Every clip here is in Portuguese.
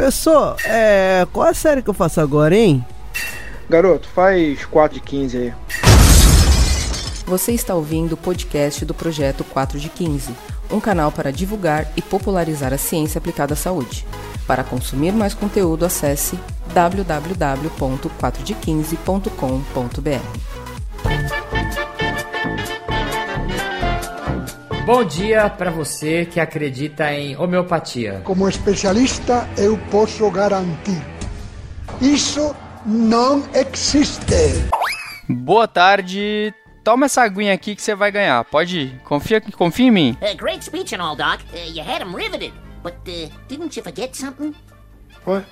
Pessoal, é. Qual a série que eu faço agora, hein? Garoto, faz 4 de 15 aí. Você está ouvindo o podcast do Projeto 4 de 15, um canal para divulgar e popularizar a ciência aplicada à saúde. Para consumir mais conteúdo, acesse www.4de15.com.br. Bom dia para você que acredita em homeopatia. Como especialista, eu posso garantir: isso não existe. Boa tarde. Toma essa aguinha aqui que você vai ganhar. Pode ir. Confia, confia em mim. Uh, great speech and all, Doc. Uh, you had him riveted. But uh, didn't you forget something? What?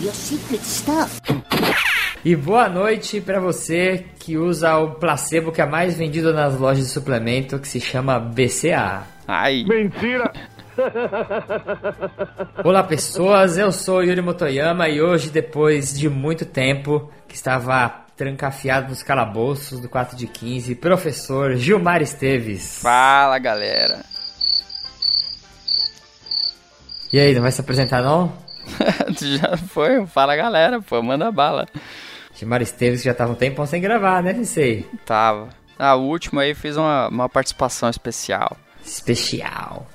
Your secret stuff. E boa noite para você que usa o placebo que é mais vendido nas lojas de suplemento, que se chama BCA. Ai. Mentira! Olá pessoas, eu sou Yuri Motoyama e hoje, depois de muito tempo que estava trancafiado nos calabouços do 4 de 15, professor Gilmar Esteves. Fala, galera. E aí, não vai se apresentar não? já foi. Fala, galera. Pô, manda bala. Gilmar Esteves já tava um tempão sem gravar, né, Sensei? Tava. Ah, o último aí fez uma, uma participação especial. Especial.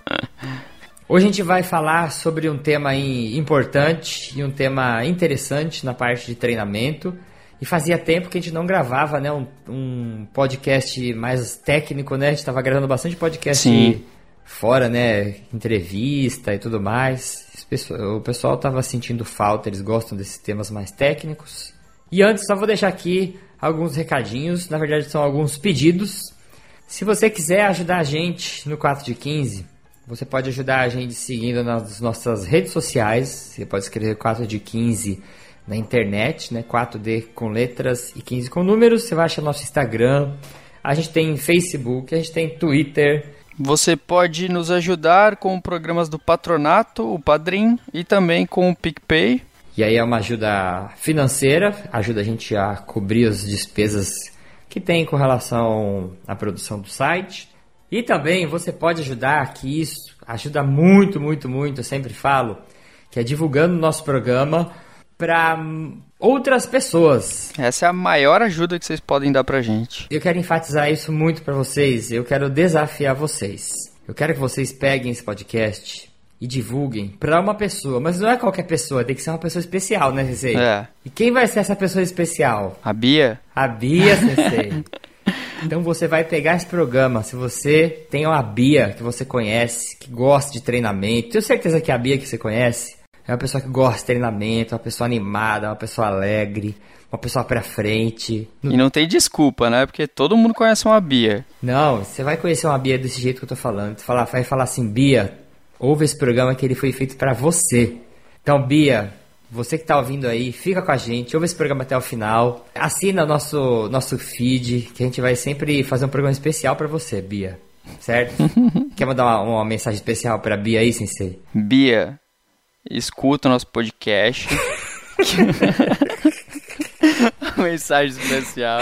Hoje a gente vai falar sobre um tema importante e um tema interessante na parte de treinamento. E fazia tempo que a gente não gravava, né, um, um podcast mais técnico, né? A gente tava gravando bastante podcast Sim. fora, né, entrevista e tudo mais. O pessoal tava sentindo falta, eles gostam desses temas mais técnicos. E antes, só vou deixar aqui alguns recadinhos, na verdade são alguns pedidos. Se você quiser ajudar a gente no 4 de 15, você pode ajudar a gente seguindo nas nossas redes sociais. Você pode escrever 4 de 15 na internet, né? 4D com letras e 15 com números. Você vai achar nosso Instagram. A gente tem Facebook, a gente tem Twitter. Você pode nos ajudar com programas do Patronato, o Padrim e também com o PicPay. E aí é uma ajuda financeira, ajuda a gente a cobrir as despesas que tem com relação à produção do site. E também você pode ajudar, que isso ajuda muito, muito, muito, eu sempre falo, que é divulgando o nosso programa para outras pessoas. Essa é a maior ajuda que vocês podem dar pra gente. Eu quero enfatizar isso muito para vocês, eu quero desafiar vocês. Eu quero que vocês peguem esse podcast e divulguem para uma pessoa, mas não é qualquer pessoa, tem que ser uma pessoa especial, né, Sensei? É. E quem vai ser essa pessoa especial? A Bia? A Bia, Sensei. então você vai pegar esse programa, se você tem uma Bia que você conhece, que gosta de treinamento, tenho certeza que a Bia que você conhece é uma pessoa que gosta de treinamento, uma pessoa animada, uma pessoa alegre, uma pessoa pra frente. E não tem desculpa, né? Porque todo mundo conhece uma Bia. Não, você vai conhecer uma Bia desse jeito que eu tô falando. Você vai falar assim, Bia, ouve esse programa que ele foi feito pra você. Então, Bia, você que tá ouvindo aí, fica com a gente, ouve esse programa até o final. Assina nosso, nosso feed, que a gente vai sempre fazer um programa especial pra você, Bia. Certo? Quer mandar uma, uma mensagem especial pra Bia aí, Sensei? Bia, escuta o nosso podcast. Mensagem especial.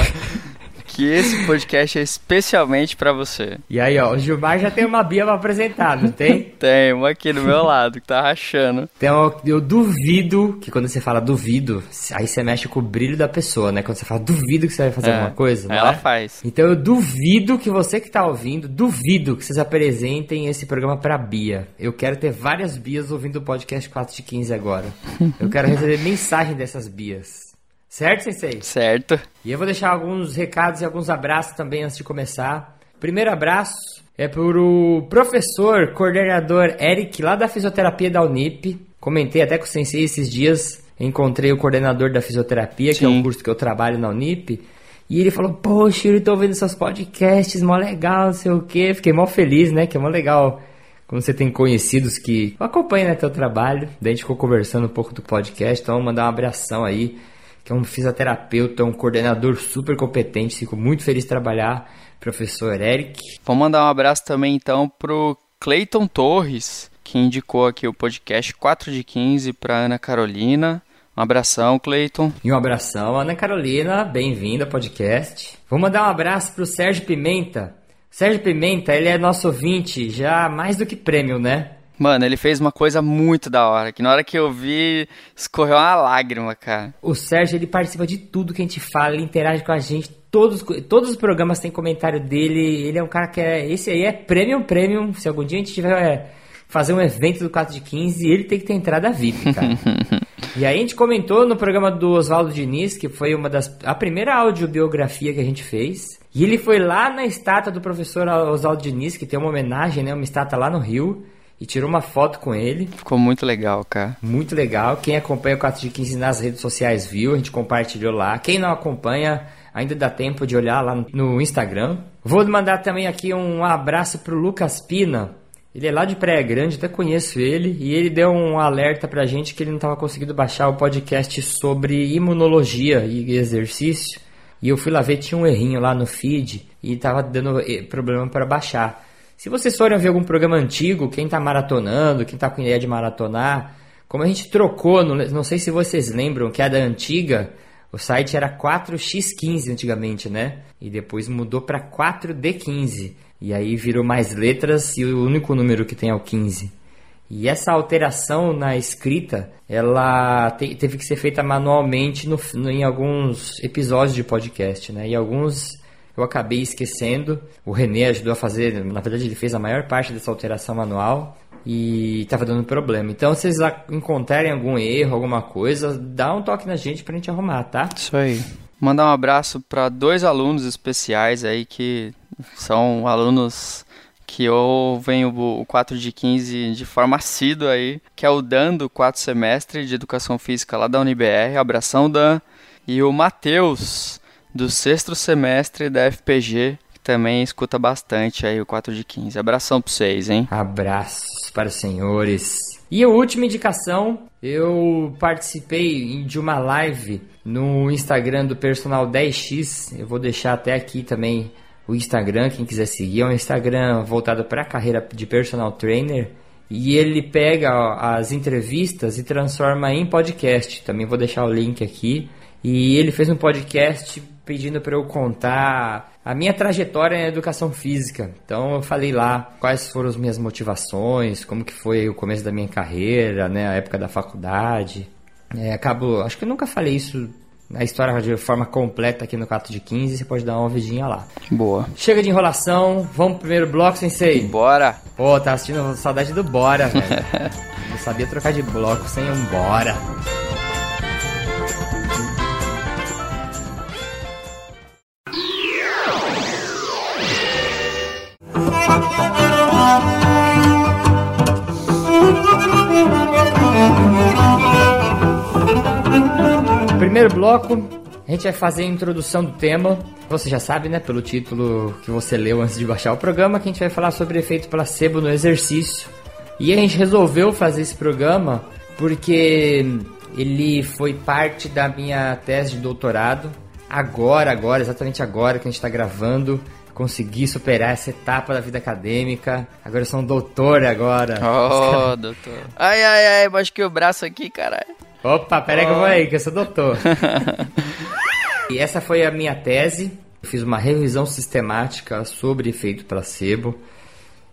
Que esse podcast é especialmente pra você. E aí, ó, o Gilmar já tem uma Bia pra apresentar, não tem? Tem uma aqui do meu lado que tá rachando. Então eu duvido que quando você fala duvido, aí você mexe com o brilho da pessoa, né? Quando você fala duvido que você vai fazer É, alguma coisa, ela é? faz. Então eu duvido que você que tá ouvindo, duvido que vocês apresentem esse programa pra Bia. Eu quero ter várias Bias ouvindo o podcast 4 de 15 agora. Eu quero receber mensagem dessas Bias. Certo, Sensei? Certo? E eu vou deixar alguns recados e alguns abraços também antes de começar. Primeiro abraço é pro professor, coordenador Eric, lá da fisioterapia da Unip. Comentei até com o Sensei esses dias. Encontrei o coordenador da fisioterapia, que é Sim. um curso que eu trabalho na Unip. E ele falou, poxa, eu tô ouvindo seus podcasts, mó legal, não sei o quê. Fiquei mó feliz, né? Que é mó legal quando você tem conhecidos que acompanham né, teu trabalho. Daí a gente ficou conversando um pouco do podcast. Então, mandar um abração aí que é um fisioterapeuta, um coordenador super competente, fico muito feliz de trabalhar, professor Eric. Vou mandar um abraço também então pro Cleiton Torres, que indicou aqui o podcast 4 de 15 pra Ana Carolina. Um abração, Cleiton. E um abração, Ana Carolina, bem-vinda ao podcast. Vou mandar um abraço pro Sérgio Pimenta. Sérgio Pimenta, ele é nosso ouvinte, já mais do que prêmio, né? Mano, ele fez uma coisa muito da hora, que na hora que eu vi, escorreu uma lágrima, cara. O Sérgio, ele participa de tudo que a gente fala, ele interage com a gente, todos, todos os programas têm comentário dele, ele é um cara que é, esse aí é premium, premium, se algum dia a gente tiver é, fazer um evento do 4 de 15, ele tem que ter entrada VIP, cara. e aí a gente comentou no programa do Oswaldo Diniz, que foi uma das, a primeira audiobiografia que a gente fez, e ele foi lá na estátua do professor Oswaldo Diniz, que tem uma homenagem, né, uma estátua lá no Rio, e tirou uma foto com ele. Ficou muito legal, cara. Muito legal. Quem acompanha o 4 de 15 nas redes sociais viu, a gente compartilhou lá. Quem não acompanha, ainda dá tempo de olhar lá no Instagram. Vou mandar também aqui um abraço pro Lucas Pina. Ele é lá de Praia Grande, até conheço ele, e ele deu um alerta pra gente que ele não estava conseguindo baixar o podcast sobre imunologia e exercício. E eu fui lá ver, tinha um errinho lá no feed e tava dando eh, problema para baixar. Se vocês forem ver algum programa antigo, quem está maratonando, quem está com ideia de maratonar, como a gente trocou, não, não sei se vocês lembram, que a da antiga, o site era 4x15 antigamente, né? E depois mudou para 4D15. E aí virou mais letras e o único número que tem é o 15. E essa alteração na escrita, ela te, teve que ser feita manualmente no, no, em alguns episódios de podcast, né? E alguns eu acabei esquecendo. O René ajudou a fazer, na verdade ele fez a maior parte dessa alteração manual e estava dando problema. Então, se vocês encontrarem algum erro, alguma coisa, dá um toque na gente pra gente arrumar, tá? Isso aí. Mandar um abraço para dois alunos especiais aí que são alunos que ouvem o 4 de 15 de forma assídua aí, que é o Dan do 4 semestre de Educação Física lá da UniBR. Abração, Dan. E o Matheus, do sexto semestre da FPG, que também escuta bastante aí o 4 de 15. Abração pra vocês, hein? Abraços para os senhores. E a última indicação, eu participei de uma live no Instagram do Personal 10X. Eu vou deixar até aqui também o Instagram, quem quiser seguir. É um Instagram voltado para a carreira de personal trainer. E ele pega as entrevistas e transforma em podcast. Também vou deixar o link aqui. E ele fez um podcast pedindo para eu contar a minha trajetória na educação física. Então eu falei lá quais foram as minhas motivações, como que foi o começo da minha carreira, né, a época da faculdade. É, acabo, acho que eu nunca falei isso na história de forma completa aqui no 4 de 15, você pode dar uma ouvidinha lá. Boa. Chega de enrolação, vamos pro primeiro bloco, sensei. Bora. Pô, tá assistindo saudade do Bora, velho. Não sabia trocar de bloco sem um Bora. Bloco, a gente vai fazer a introdução do tema. Você já sabe, né, pelo título que você leu antes de baixar o programa, que a gente vai falar sobre efeito placebo no exercício. E a gente resolveu fazer esse programa porque ele foi parte da minha tese de doutorado. Agora, agora, exatamente agora que a gente está gravando, consegui superar essa etapa da vida acadêmica. Agora eu sou um doutor agora. Oh, doutor. Ai, ai, ai, machuquei o braço aqui, caralho. Opa, peraí oh. que eu vou aí, que eu sou doutor. e essa foi a minha tese. Eu fiz uma revisão sistemática sobre efeito placebo.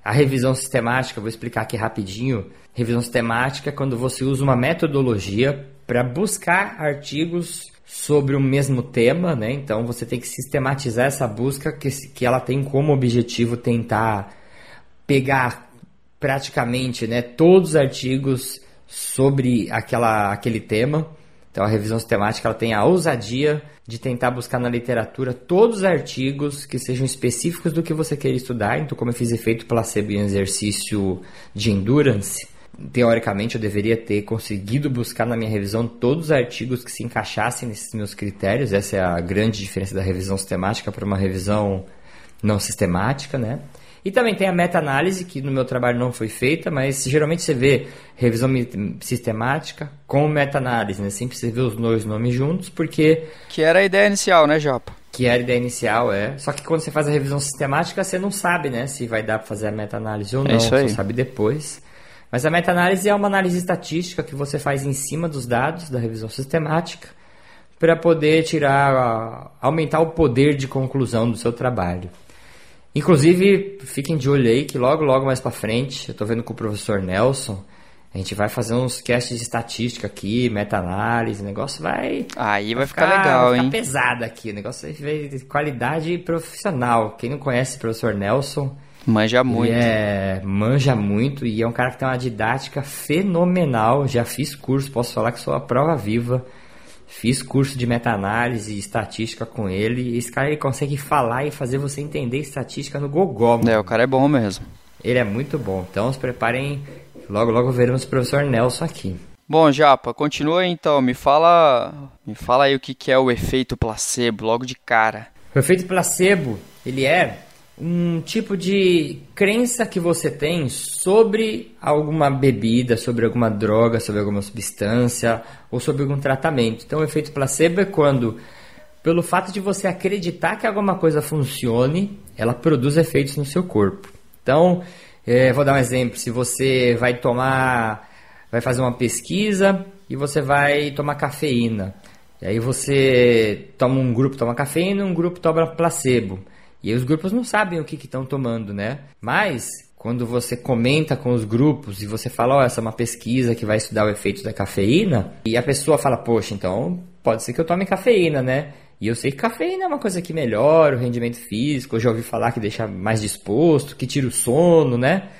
A revisão sistemática, vou explicar aqui rapidinho. Revisão sistemática é quando você usa uma metodologia para buscar artigos sobre o mesmo tema, né? Então você tem que sistematizar essa busca que, que ela tem como objetivo tentar pegar praticamente né, todos os artigos sobre aquela, aquele tema. Então a revisão sistemática ela tem a ousadia de tentar buscar na literatura todos os artigos que sejam específicos do que você quer estudar. Então, como eu fiz efeito placebo em exercício de endurance, teoricamente eu deveria ter conseguido buscar na minha revisão todos os artigos que se encaixassem nesses meus critérios. Essa é a grande diferença da revisão sistemática para uma revisão não sistemática, né? E também tem a meta-análise, que no meu trabalho não foi feita, mas geralmente você vê revisão sistemática com meta-análise, né? Sempre você vê os dois nomes juntos, porque... Que era a ideia inicial, né, Japa? Que era a ideia inicial, é. Só que quando você faz a revisão sistemática, você não sabe, né, se vai dar para fazer a meta-análise ou é não. É. Você sabe depois. Mas a meta-análise é uma análise estatística que você faz em cima dos dados da revisão sistemática para poder tirar, aumentar o poder de conclusão do seu trabalho. Inclusive, fiquem de olho aí que logo, logo mais pra frente, eu tô vendo com o professor Nelson, a gente vai fazer uns casts de estatística aqui, meta-análise, o negócio vai... Aí vai, ficar, legal, vai hein? ficar pesado aqui, o negócio vai de qualidade profissional. Quem não conhece o professor Nelson, Manja muito. é, manja muito e é um cara que tem uma didática fenomenal. Já fiz curso, posso falar que sou a prova viva. Fiz curso de meta-análise e estatística com ele. Esse cara ele consegue falar e fazer você entender estatística no gogó. mano. É, o cara é bom mesmo. Ele é muito bom. Então se preparem. Logo, logo veremos o professor Nelson aqui. Bom, Japa, continua aí, então. Me fala, me fala aí o que que é o efeito placebo, logo de cara. O efeito placebo, ele é um tipo de crença que você tem sobre alguma bebida, sobre alguma droga, sobre alguma substância ou sobre algum tratamento. Então, o efeito placebo é quando, pelo fato de você acreditar que alguma coisa funcione, ela produz efeitos no seu corpo. Então, eh, vou dar um exemplo. Se você vai tomar, vai fazer uma pesquisa e você vai tomar cafeína. E aí você toma um grupo toma cafeína, um grupo toma placebo. E os grupos não sabem o que estão tomando, né? Mas quando você comenta com os grupos e você fala, ó, essa é uma pesquisa que vai estudar o efeito da cafeína, e a pessoa fala, poxa, então pode ser que eu tome cafeína, né? E eu sei que cafeína é uma coisa que melhora o rendimento físico, eu já ouvi falar que deixa mais disposto, que tira o sono, né?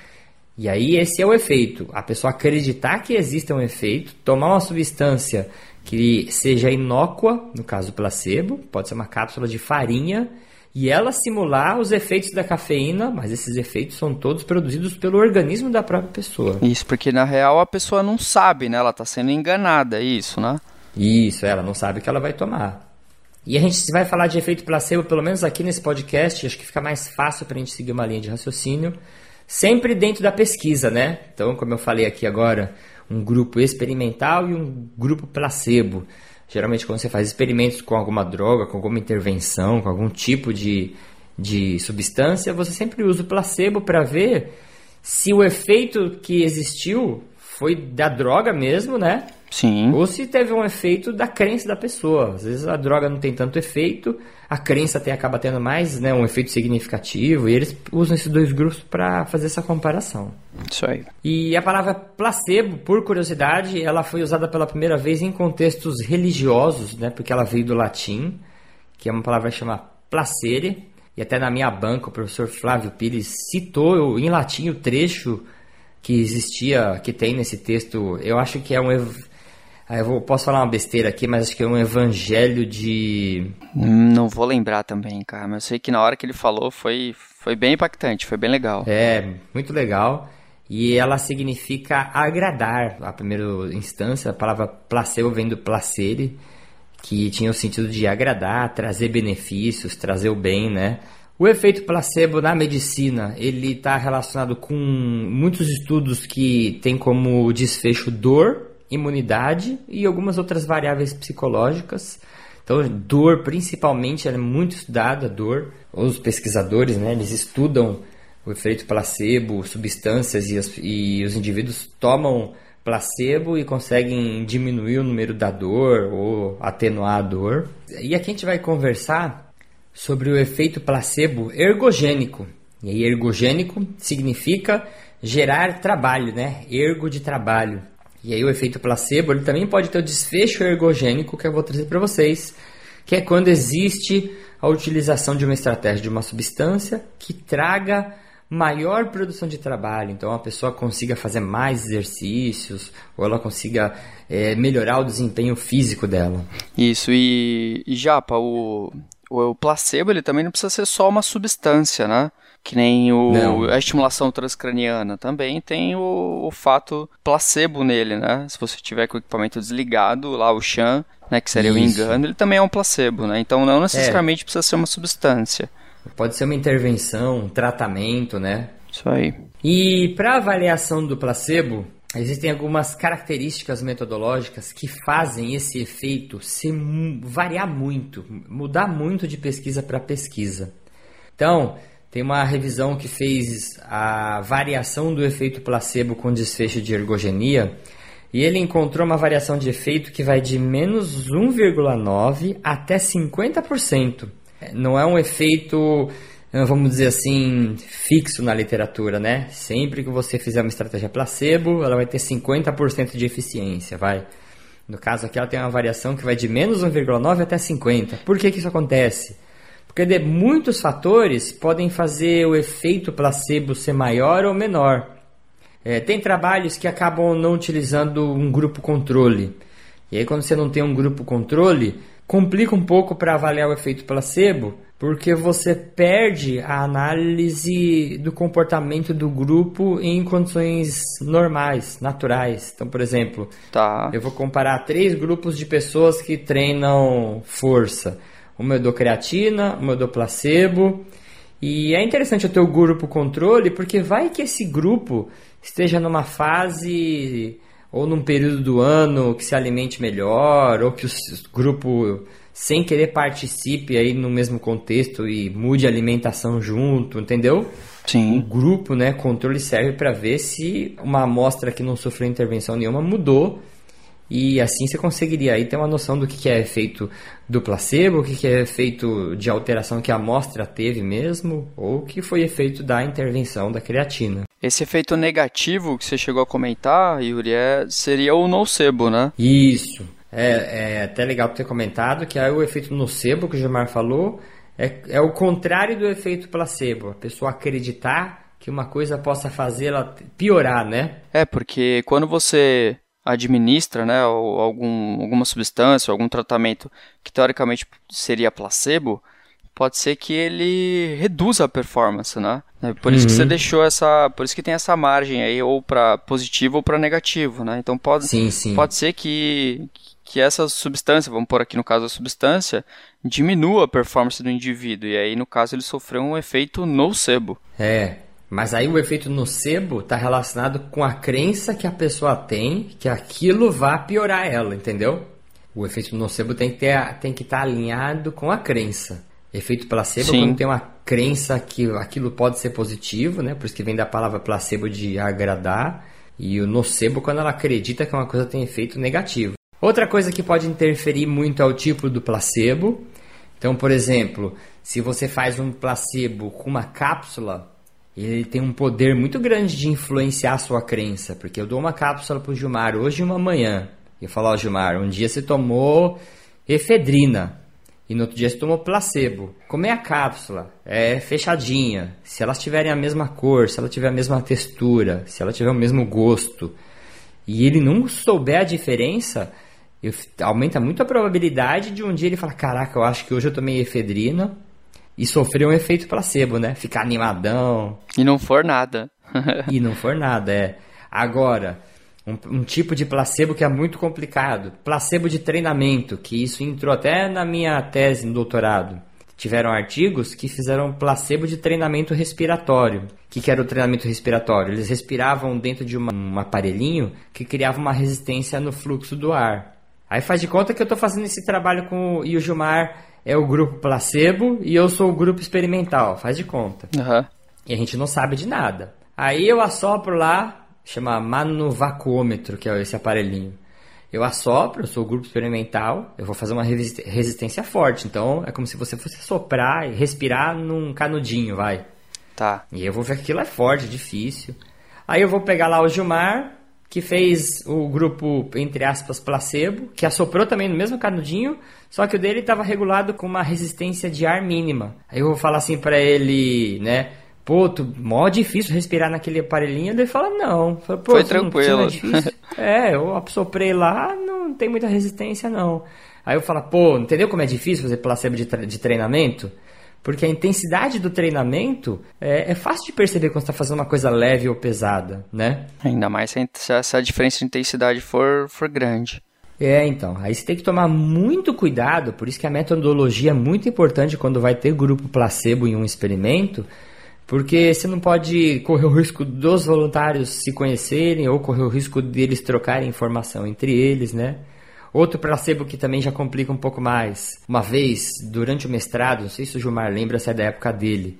E aí esse é o efeito. A pessoa acreditar que existe um efeito, tomar uma substância que seja inócua, no caso placebo, pode ser uma cápsula de farinha, e ela simular os efeitos da cafeína, mas esses efeitos são todos produzidos pelo organismo da própria pessoa. Isso porque na real a pessoa não sabe, né? Ela tá sendo enganada, é isso, né? Isso, ela não sabe o que ela vai tomar. E a gente vai falar de efeito placebo, pelo menos aqui nesse podcast, acho que fica mais fácil para a gente seguir uma linha de raciocínio, sempre dentro da pesquisa, né? Então, como eu falei aqui agora, um grupo experimental e um grupo placebo. Geralmente, quando você faz experimentos com alguma droga, com alguma intervenção, com algum tipo de, de substância, você sempre usa o placebo para ver se o efeito que existiu foi da droga mesmo, né? Sim. Ou se teve um efeito da crença da pessoa. Às vezes a droga não tem tanto efeito, a crença tem, acaba tendo mais né, um efeito significativo, e eles usam esses dois grupos para fazer essa comparação. Isso aí. E a palavra placebo, por curiosidade, ela foi usada pela primeira vez em contextos religiosos, né, porque ela veio do latim, que é uma palavra que chama placere, e até na minha banca o professor Flávio Pires citou em latim o trecho que existia, que tem nesse texto, eu acho que é um... ev- ah, Eu vou- posso falar uma besteira aqui, mas acho que é um evangelho de. Não vou lembrar também, cara, mas eu sei que na hora que ele falou foi, foi bem impactante, foi bem legal. É, muito legal. E ela significa agradar. A primeira instância, a palavra placebo vem do placere, que tinha o sentido de agradar, trazer benefícios, trazer o bem, né? O efeito placebo na medicina, ele está relacionado com muitos estudos que tem como desfecho dor, imunidade e algumas outras variáveis psicológicas. Então, dor, principalmente, ela é muito estudada, dor. Os pesquisadores, né, eles estudam o efeito placebo, substâncias e, e os indivíduos tomam placebo e conseguem diminuir o número da dor ou atenuar a dor. E aqui a gente vai conversar sobre o efeito placebo ergogênico. E ergogênico significa gerar trabalho, né? Ergo de trabalho. E aí o efeito placebo ele também pode ter o desfecho ergogênico que eu vou trazer para vocês, que é quando existe a utilização de uma estratégia de uma substância que traga maior produção de trabalho. Então a pessoa consiga fazer mais exercícios ou ela consiga eh, melhorar o desempenho físico dela. Isso, e, e o, o, o placebo ele também não precisa ser só uma substância, né? Que nem o, Não. a estimulação transcraniana também tem o, o fato placebo nele, né? Se você tiver com o equipamento desligado, lá o Chan, né, que seria o Isso. engano, ele também é um placebo, né? Então não necessariamente precisa ser uma substância. Pode ser uma intervenção, um tratamento, né? Isso aí. E para avaliação do placebo, existem algumas características metodológicas que fazem esse efeito se variar muito, mudar muito de pesquisa para pesquisa. Então, tem uma revisão que fez a variação do efeito placebo com desfecho de ergogenia, e ele encontrou uma variação de efeito que vai de menos 1,9% até 50%. Não é um efeito vamos dizer assim, fixo na literatura, né? Sempre que você fizer uma estratégia placebo, ela vai ter 50% de eficiência, vai. No caso aqui, ela tem uma variação que vai de menos 1,9 até 50. Por que, que isso acontece? Porque de muitos fatores podem fazer o efeito placebo ser maior ou menor. É, tem trabalhos que acabam não utilizando um grupo controle. E aí, quando você não tem um grupo controle, complica um pouco para avaliar o efeito placebo, porque você perde a análise do comportamento do grupo em condições normais, naturais. Então, por exemplo, Tá. eu vou comparar três grupos de pessoas que treinam força. Uma eu dou creatina, uma eu dou placebo. E é interessante eu ter o grupo controle, porque vai que esse grupo esteja numa fase ou num período do ano que se alimente melhor, ou que o grupo sem querer participe aí no mesmo contexto e mude a alimentação junto, entendeu? O Sim. grupo, né, controle serve para ver se uma amostra que não sofreu intervenção nenhuma mudou e assim você conseguiria aí ter uma noção do que é efeito do placebo, o que é efeito de alteração que a amostra teve mesmo, ou o que foi efeito da intervenção da creatina. Esse efeito negativo que você chegou a comentar, Yuri, é, seria o nocebo, né? Isso. É, é até legal ter comentado que aí o efeito nocebo que o Gilmar falou é, é o contrário do efeito placebo. A pessoa acreditar que uma coisa possa fazê-la piorar, né? É, porque quando você administra, né, algum, alguma substância, algum tratamento que teoricamente seria placebo, pode ser que ele reduza a performance, né? É Por isso que você deixou essa, por isso que tem essa margem aí ou para positivo ou para negativo, né? Então pode Sim, sim. pode ser que que essa substância, vamos pôr aqui no caso a substância, diminua a performance do indivíduo e aí no caso ele sofreu um efeito nocebo. É, mas aí o efeito nocebo está relacionado com a crença que a pessoa tem que aquilo vá piorar ela, entendeu? O efeito nocebo tem que ter, tem que estar alinhado com a crença. Efeito placebo Sim. quando tem uma crença que aquilo pode ser positivo, né? Por isso que vem da palavra placebo de agradar. E o nocebo quando ela acredita que uma coisa tem efeito negativo. Outra coisa que pode interferir muito é o tipo do placebo. Então, por exemplo, se você faz um placebo com uma cápsula, ele tem um poder muito grande de influenciar a sua crença. Porque eu dou uma cápsula pro Gilmar hoje e uma amanhã. E eu falo, ó, Gilmar, um dia você tomou efedrina. E no outro dia você tomou placebo. Como é a cápsula? É fechadinha. Se elas tiverem a mesma cor, se ela tiver a mesma textura, se ela tiver o mesmo gosto, e ele não souber a diferença, eu- aumenta muito a probabilidade de um dia ele falar: Caraca, eu acho que hoje eu tomei efedrina e sofreu um efeito placebo, né? Ficar animadão E não for nada. e não for nada, é. Agora, um, um tipo de placebo que é muito complicado: placebo de treinamento, que isso entrou até na minha tese no doutorado. Tiveram artigos que fizeram placebo de treinamento respiratório. O que, que era o treinamento respiratório? Eles respiravam dentro de uma- um aparelhinho que criava uma resistência no fluxo do ar. Aí faz de conta que eu estou fazendo esse trabalho com o, e o Gilmar é o grupo placebo e eu sou o grupo experimental. Faz de conta. Aham. E a gente não sabe de nada. Aí eu assopro lá, chama manovacuômetro, que é esse aparelhinho. Eu assopro, eu sou o grupo experimental, eu vou fazer uma resist- resistência forte. Então é como se você fosse soprar e respirar num canudinho, vai. Tá. E eu vou ver que aquilo é forte, difícil. Aí eu vou pegar lá o Gilmar, que fez o grupo, entre aspas, placebo, que assoprou também no mesmo canudinho, só que o dele estava regulado com uma resistência de ar mínima. Aí eu vou falar assim pra ele, né? Pô, tu, mó difícil respirar naquele aparelhinho. Ele fala, não. Fala, Pô, Foi tranquilo. é é, eu assoprei lá, não tem muita resistência, não. Aí eu falo, pô, entendeu como é difícil fazer placebo de, de treinamento? Porque a intensidade do treinamento é, é fácil de perceber quando você está fazendo uma coisa leve ou pesada, né? Ainda mais se a- diferença de intensidade for, for grande. É, então. Aí você tem que tomar muito cuidado, por isso que a metodologia é muito importante quando vai ter grupo placebo em um experimento, porque você não pode correr o risco dos voluntários se conhecerem ou correr o risco deles trocarem informação entre eles, né? Outro placebo que também já complica um pouco mais. Uma vez, durante o mestrado, não sei se o Gilmar lembra se é da época dele,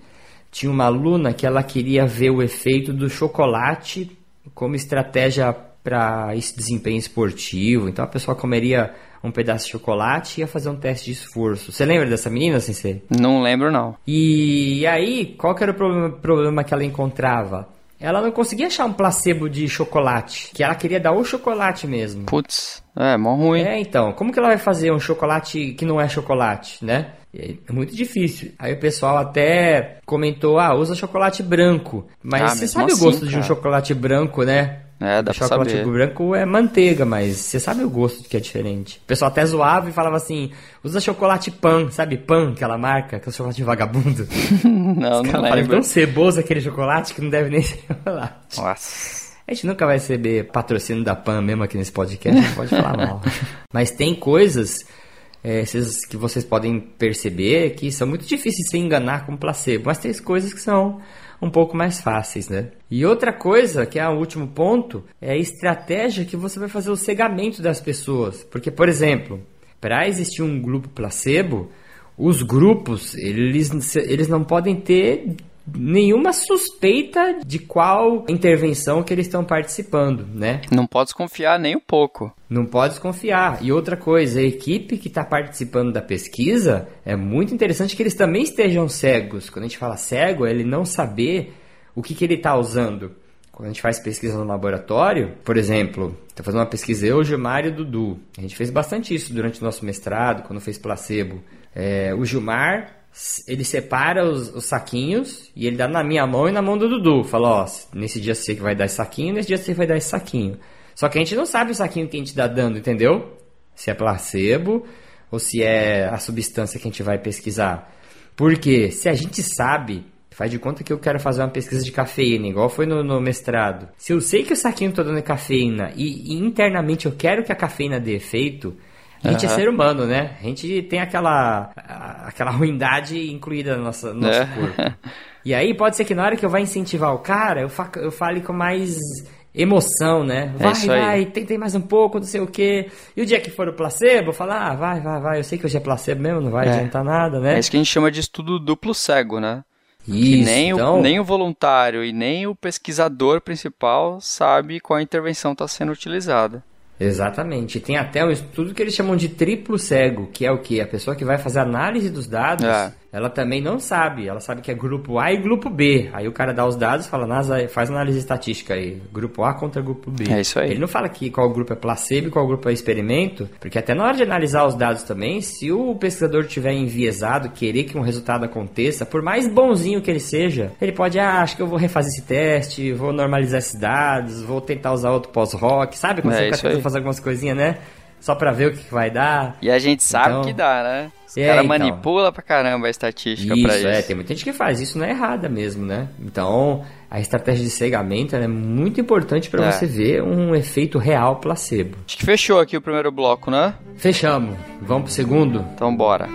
tinha uma aluna que ela queria ver o efeito do chocolate como estratégia para esse desempenho esportivo. Então a pessoa comeria um pedaço de chocolate e ia fazer um teste de esforço. Você lembra dessa menina, Sensei? Não lembro, não. E aí, qual que era o problema, problema que ela encontrava? Ela não conseguia achar um placebo de chocolate, que ela queria dar o chocolate mesmo. Putz, é, mó ruim. É, então, como que ela vai fazer um chocolate que não é chocolate, né? É muito difícil. Aí o pessoal até comentou, ah, usa chocolate branco. Mas Ah, você sabe o assim, gosto de um cara. chocolate branco, né? É, dá o pra chocolate saber. branco é manteiga, mas você sabe o gosto que é diferente. O pessoal até zoava e falava assim, usa chocolate pan, sabe pan, aquela marca, aquele chocolate vagabundo. Não, não Cara, parece lembro. tão ceboso aquele chocolate que não deve nem ser chocolate. Nossa. A gente nunca vai receber patrocínio da PAN mesmo aqui nesse podcast, não pode falar mal. Mas tem coisas é, esses que vocês podem perceber que são muito difíceis de se enganar com placebo, mas tem coisas que são um pouco mais fáceis, né? E outra coisa, que é o último ponto, é a estratégia que você vai fazer o cegamento das pessoas. Porque, por exemplo, para existir um grupo placebo, os grupos, eles, eles não podem ter nenhuma suspeita de qual intervenção que eles estão participando, né? Não pode desconfiar nem um pouco. Não pode desconfiar. E outra coisa, a equipe que está participando da pesquisa, é muito interessante que eles também estejam cegos. Quando a gente fala cego, é ele não saber o que, que ele está usando. Quando a gente faz pesquisa no laboratório, por exemplo, estou fazendo uma pesquisa eu, Gilmar e Dudu. A gente fez bastante isso durante o nosso mestrado, quando fez placebo. É, o Gilmar, ele separa os, os saquinhos e ele dá na minha mão e na mão do Dudu. Fala, ó, nesse dia você que vai dar esse saquinho, nesse dia você vai dar esse saquinho. Só que a gente não sabe o saquinho que a gente está dando, entendeu? Se é placebo ou se é a substância que a gente vai pesquisar. Porque se a gente sabe, faz de conta que eu quero fazer uma pesquisa de cafeína, igual foi no, no mestrado. Se eu sei que o saquinho está dando cafeína e, e internamente eu quero que a cafeína dê efeito, a gente é ser humano, né? A gente tem aquela, aquela ruindade incluída no nosso, no nosso É. corpo. E aí pode ser que na hora que eu vá incentivar o cara, eu, fa eu fale com mais emoção, né? É Vai, aí. vai, tentei mais um pouco, não sei o quê. E o dia que for o placebo, eu falo, ah, vai, vai, vai. Eu sei que hoje é placebo mesmo, não vai É. adiantar nada, né? É isso que a gente chama de estudo duplo cego, né? Que Isso, nem, então, o, nem o voluntário e nem o pesquisador principal sabe qual intervenção está sendo utilizada. Exatamente. Tem até um estudo que eles chamam de triplo cego, que é o que? A pessoa que vai fazer análise dos dados, É. ela também não sabe. Ela sabe que é grupo A e grupo B. Aí o cara dá os dados e fala, NASA, faz análise estatística aí. Grupo A contra grupo B. É isso aí. Ele não fala que qual grupo é placebo e qual grupo é experimento, porque até na hora de analisar os dados também, se o pesquisador tiver enviesado, querer que um resultado aconteça, por mais bonzinho que ele seja, ele pode, ah, acho que eu vou refazer esse teste, vou normalizar esses dados, vou tentar usar outro pós-rock, sabe? Quando É você fica tentando fazer algumas coisinhas, né? Só pra ver o que vai dar. E a gente sabe Então- que dá, né? Os É, caras então. manipulam pra caramba a estatística pra isso. é, tem muita gente que faz, isso não é errada mesmo, né? Então, a estratégia de cegamento é muito importante pra É. você ver um efeito real placebo. Acho que fechou aqui o primeiro bloco, né? Fechamos. Vamos pro segundo? Então bora.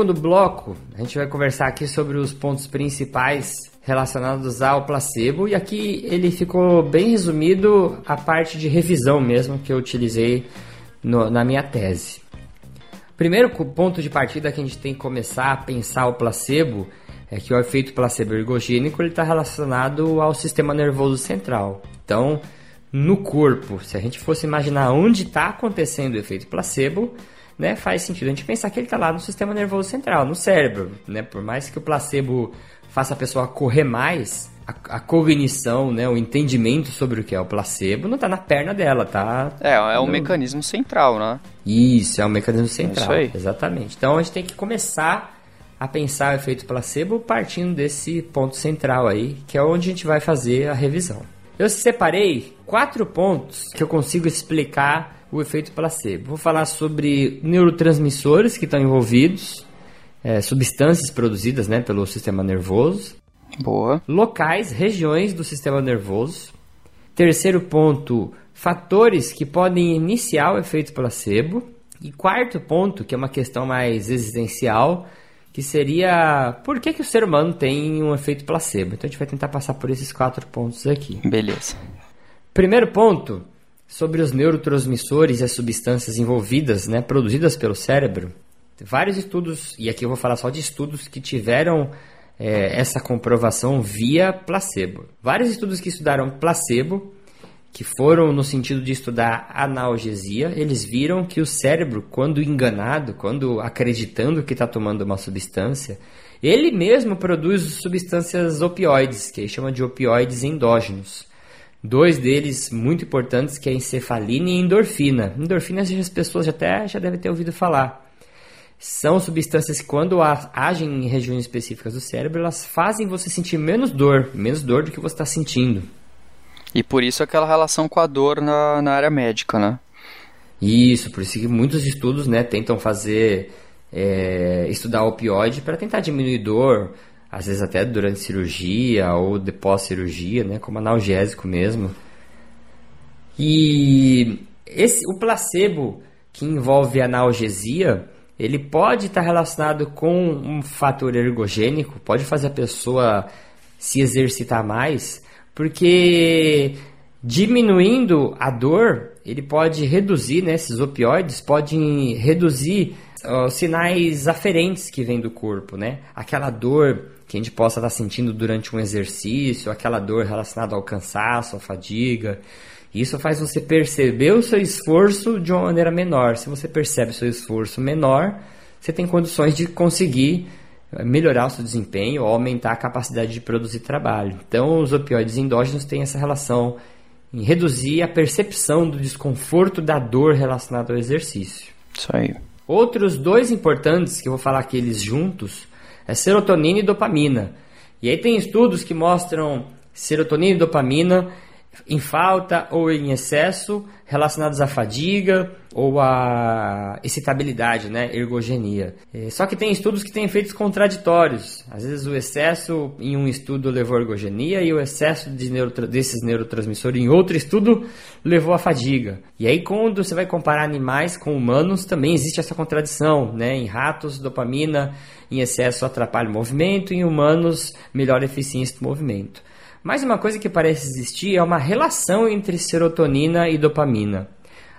Segundo bloco, a gente vai conversar aqui sobre os pontos principais relacionados ao placebo e aqui ele ficou bem resumido a parte de revisão mesmo que eu utilizei no- na minha tese. Primeiro ponto de partida que a gente tem que começar a pensar o placebo é que o efeito placebo ergogênico está relacionado ao sistema nervoso central. Então, no corpo, se a gente fosse imaginar onde está acontecendo o efeito placebo, né, faz sentido a gente pensar que ele está lá no sistema nervoso central, no cérebro. Né? Por mais que o placebo faça a pessoa correr mais, a, a cognição, né, o entendimento sobre o que é o placebo não está na perna dela, tá É, é um no- mecanismo central, né? isso, é um mecanismo central. isso aí. Exatamente. Então a gente tem que começar a pensar o efeito placebo partindo desse ponto central aí, que é onde a gente vai fazer a revisão. Eu separei quatro pontos que eu consigo explicar o efeito placebo. Vou falar sobre neurotransmissores que estão envolvidos, é, substâncias produzidas né, pelo sistema nervoso, Boa. locais, regiões do sistema nervoso. Terceiro ponto, fatores que podem iniciar o efeito placebo. E quarto ponto, que é uma questão mais existencial, que seria por que, que o ser humano tem um efeito placebo. Então a gente vai tentar passar por esses quatro pontos aqui. Beleza. Primeiro ponto, sobre os neurotransmissores e as substâncias envolvidas, né, produzidas pelo cérebro. vários estudos, e aqui eu vou falar só de estudos que tiveram é, essa comprovação via placebo. Vários estudos que estudaram placebo, que foram no sentido de estudar analgesia, eles viram que o cérebro, quando enganado, quando acreditando que está tomando uma substância, ele mesmo produz substâncias opioides, que ele chama de opioides endógenos. Dois deles muito importantes, que é a encefalina e a endorfina. Endorfina as pessoas já até já devem ter ouvido falar. São substâncias que quando agem em regiões específicas do cérebro, elas fazem você sentir menos dor, menos dor do que você está sentindo. E por isso aquela relação com a dor na, na área médica, né? Isso, por isso que muitos estudos né, tentam fazer é, estudar opioide para tentar diminuir dor, às vezes até durante cirurgia ou de pós-cirurgia, né, como analgésico mesmo. E esse, o placebo que envolve analgesia, ele pode estar relacionado com um fator ergogênico, pode fazer a pessoa se exercitar mais, porque diminuindo a dor, ele pode reduzir, né, esses opioides podem reduzir os sinais aferentes que vêm do corpo, né? Aquela dor que a gente possa estar sentindo durante um exercício, aquela dor relacionada ao cansaço, à fadiga. Isso faz você perceber o seu esforço de uma maneira menor. Se você percebe o seu esforço menor, você tem condições de conseguir eh, melhorar o seu desempenho ou aumentar a capacidade de produzir trabalho. Então, os opioides endógenos têm essa relação em reduzir a percepção do desconforto da dor relacionada ao exercício. Isso aí. Outros dois importantes que eu vou falar aqui eles juntos é serotonina e dopamina. E aí tem estudos que mostram serotonina e dopamina em falta ou em excesso relacionados à fadiga ou à excitabilidade, né, ergogenia. É, só que tem estudos que têm efeitos contraditórios. Às vezes o excesso em um estudo levou à ergogenia e o excesso de neurotra desses neurotransmissores em outro estudo levou à fadiga. E aí quando você vai comparar animais com humanos, também existe essa contradição, né? Em ratos, dopamina em excesso atrapalha o movimento, em humanos melhora a eficiência do movimento. Mas uma coisa que parece existir é uma relação entre serotonina e dopamina.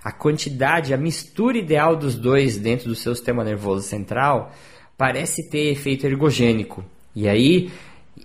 A quantidade, a mistura ideal dos dois dentro do seu sistema nervoso central parece ter efeito ergogênico. E aí,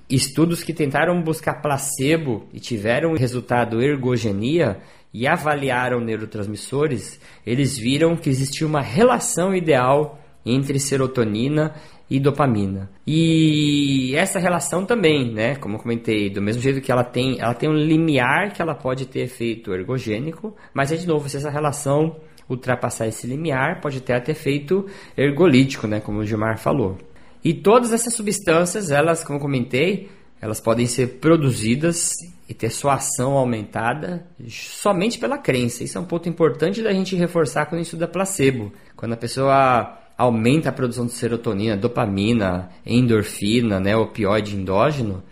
estudos que tentaram buscar placebo e tiveram resultado ergogenia e avaliaram neurotransmissores, eles viram que existia uma relação ideal entre serotonina e dopamina. E essa relação também, né, como eu comentei, do mesmo jeito que ela tem, ela tem um limiar que ela pode ter efeito ergogênico, mas é de novo, se essa relação ultrapassar esse limiar, pode ter até efeito ergolítico, né, como o Gilmar falou. E todas essas substâncias, elas, como eu comentei, elas podem ser produzidas e ter sua ação aumentada somente pela crença. Isso é um ponto importante da gente reforçar quando estuda placebo. Quando a pessoa aumenta a produção de serotonina, dopamina, endorfina, né, opioide endógeno,